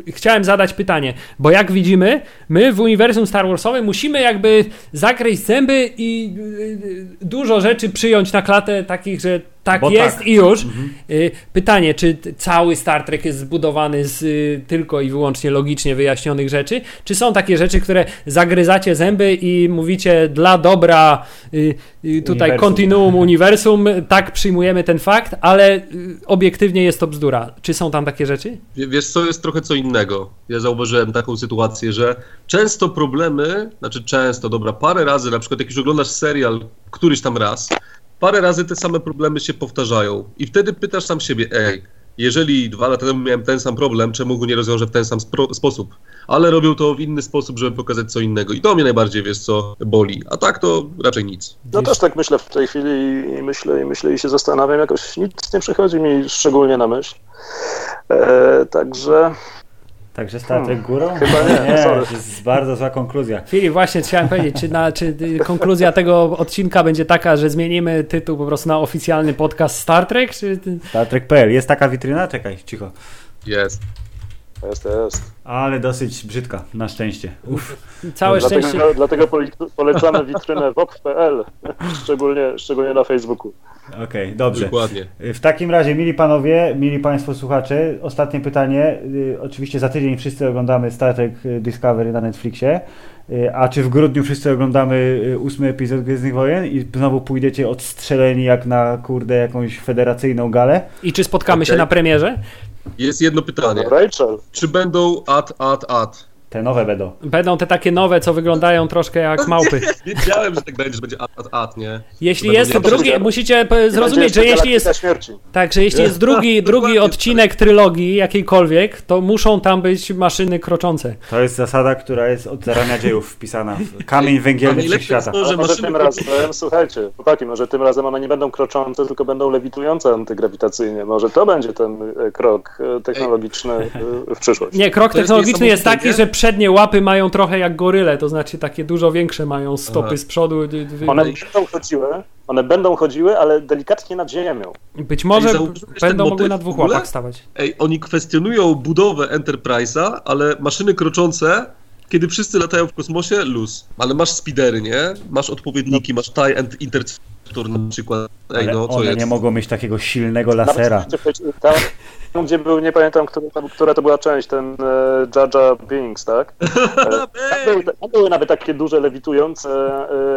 y, chciałem zadać pytanie, bo jak widzimy, my w uniwersum Star Warsowym musimy jakby zakryć zęby i y, y, dużo rzeczy przyjąć na klatę takich, że tak Bo jest tak. i już. Y, Pytanie, czy cały Star Trek jest zbudowany z y, tylko i wyłącznie logicznie wyjaśnionych rzeczy, czy są takie rzeczy, które zagryzacie zęby i mówicie dla dobra y, tutaj Uniwersum. kontinuum uniwersum, tak przyjmujemy ten fakt, ale obiektywnie jest to bzdura. Czy są tam takie rzeczy? Wie- Wiesz co, jest trochę co innego. Ja zauważyłem taką sytuację, że często problemy, znaczy często, dobra, parę razy, na przykład jak już oglądasz serial któryś tam raz, parę razy te same problemy się powtarzają i wtedy pytasz sam siebie, ej, jeżeli dwa lata temu miałem ten sam problem, czemu go nie rozwiążę w ten sam sposób? Ale robią to w inny sposób, żeby pokazać co innego i to mnie najbardziej, wiesz co, boli, a tak to raczej nic. No też tak myślę w tej chwili i myślę, i myślę i się zastanawiam, jakoś nic nie przychodzi mi szczególnie na myśl. E, także Także Star Trek górą? Hmm. Chyba nie, nie sorry. to jest bardzo zła konkluzja. Filip, właśnie chciałem powiedzieć, czy, na, czy konkluzja tego odcinka będzie taka, że zmienimy tytuł po prostu na oficjalny podcast Star Trek, czy... Star Trek.pl. Jest taka witryna? Czekaj, cicho. Jest. Jest, jest. Ale dosyć brzydka, na szczęście. Uff. Całe dlatego, szczęście... dlatego pole- polecamy witrynę wok.pl, szczególnie, szczególnie na Facebooku. Okej, dobrze. Dokładnie. W takim razie, mili panowie, mili państwo słuchacze, ostatnie pytanie. Y, Oczywiście za tydzień wszyscy oglądamy Star Trek y, Discovery na Netflixie. Y, A czy w grudniu wszyscy oglądamy ósmy epizod Gwiezdnych Wojen i znowu pójdziecie odstrzeleni jak na kurde jakąś federacyjną galę? I czy spotkamy się Okej. na premierze? Jest jedno pytanie. Rachel, Czy będą ad, ad, ad? Te nowe będą. Będą te takie nowe, co wyglądają troszkę jak małpy. Wiedziałem, że tak będzie, że będzie ad, ad, ad, nie? Jeśli Będą jest nie- drugi, musicie zrozumieć, że jeśli jest tak, że jeśli jest drugi, drugi odcinek trylogii jakiejkolwiek, to muszą tam być maszyny kroczące. To jest zasada, która jest od zarania dziejów wpisana. w Kamień węgielny wszechświata. może maszyny tym razem, słuchajcie, chłopaki, może tym razem one nie będą kroczące, tylko będą lewitujące antygrawitacyjnie. Może to będzie ten e, krok e, technologiczny e, w przyszłość. Nie, krok technologiczny jest taki, że przednie łapy mają trochę jak goryle, to znaczy takie dużo większe mają stopy Aha. z przodu. d- d- One będą chodziły, one będą chodziły, ale delikatnie nad ziemią. Być może Ej, będą mogły na dwóch łapach stawać. Ej, oni kwestionują budowę Enterprise'a, ale maszyny kroczące, kiedy wszyscy latają w kosmosie, luz. Ale masz speedery, nie? Masz odpowiedniki, masz TIE and Interceptor na przykład. Ej, no co one jest? nie mogą mieć takiego silnego lasera. Tam, tam, gdzie był, nie pamiętam, która, która to była część, ten e, Jar Binks, tak? E, tam, były, tam były nawet takie duże, lewitujące,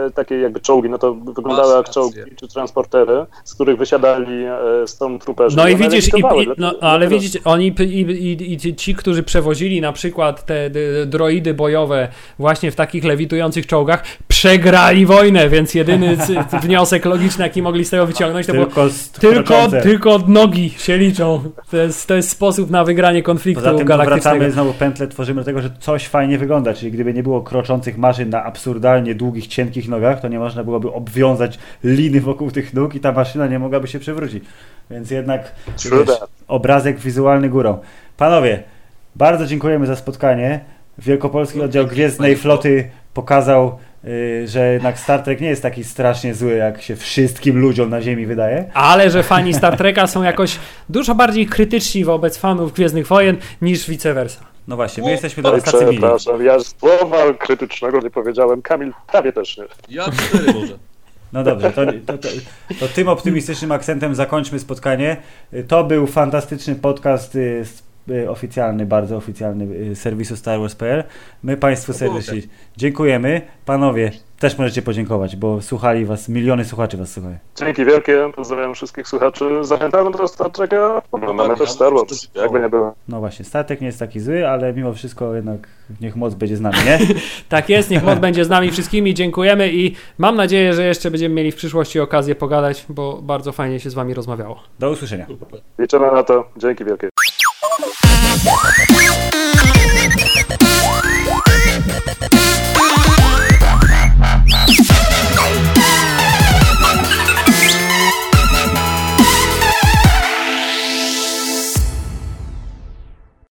e, takie jakby czołgi, no to wyglądały Masz jak czołgi rację. czy transportery, z których wysiadali e, Stormtrooperzy. No i One widzisz, i, i, no, ale widzicie, oni i, i, i ci, którzy przewozili na przykład te droidy bojowe właśnie w takich lewitujących czołgach, przegrali wojnę, więc jedyny wniosek logiczny, jaki mogli z tego wyciągnąć, to było Tylko, z- tylko, tylko od nogi się liczą. To jest, to jest sposób na wygranie konfliktu Poza tym wracamy znowu pętlę, tworzymy do tego, że coś fajnie wygląda, czyli gdyby nie było kroczących maszyn na absurdalnie długich, cienkich nogach, to nie można byłoby obwiązać liny wokół tych nóg i ta maszyna nie mogłaby się przewrócić. Więc jednak wiesz, obrazek wizualny górą. Panowie, bardzo dziękujemy za spotkanie. Wielkopolski oddział Gwiezdnej Floty pokazał, że jednak Star Trek nie jest taki strasznie zły, jak się wszystkim ludziom na Ziemi wydaje. Ale że fani Star Treka są jakoś dużo bardziej krytyczni wobec fanów Gwiezdnych Wojen niż vice versa. No właśnie, my jesteśmy teraz tacy mili. przepraszam, ja słowa krytycznego nie powiedziałem, Kamil prawie też nie. Ja cztery może. No dobrze, to, to, to, to tym optymistycznym akcentem zakończmy spotkanie. To był fantastyczny podcast y, z y, oficjalny, bardzo oficjalny y, serwisu Star Wars.pl. My Państwu serdecznie dziękujemy. Panowie, też możecie podziękować, bo słuchali Was, miliony słuchaczy Was słuchają. Dzięki wielkie, pozdrawiam wszystkich słuchaczy. Zachęcamy do Star Treka, mamy też Star Wars, jakby nie było. No właśnie, statek nie jest taki zły, ale mimo wszystko jednak niech moc będzie z nami, nie? Tak jest, niech moc będzie z nami wszystkimi, dziękujemy i mam nadzieję, że jeszcze będziemy mieli w przyszłości okazję pogadać, bo bardzo fajnie się z Wami rozmawiało. Do usłyszenia. Liczymy na to. Dzięki wielkie. Thank you.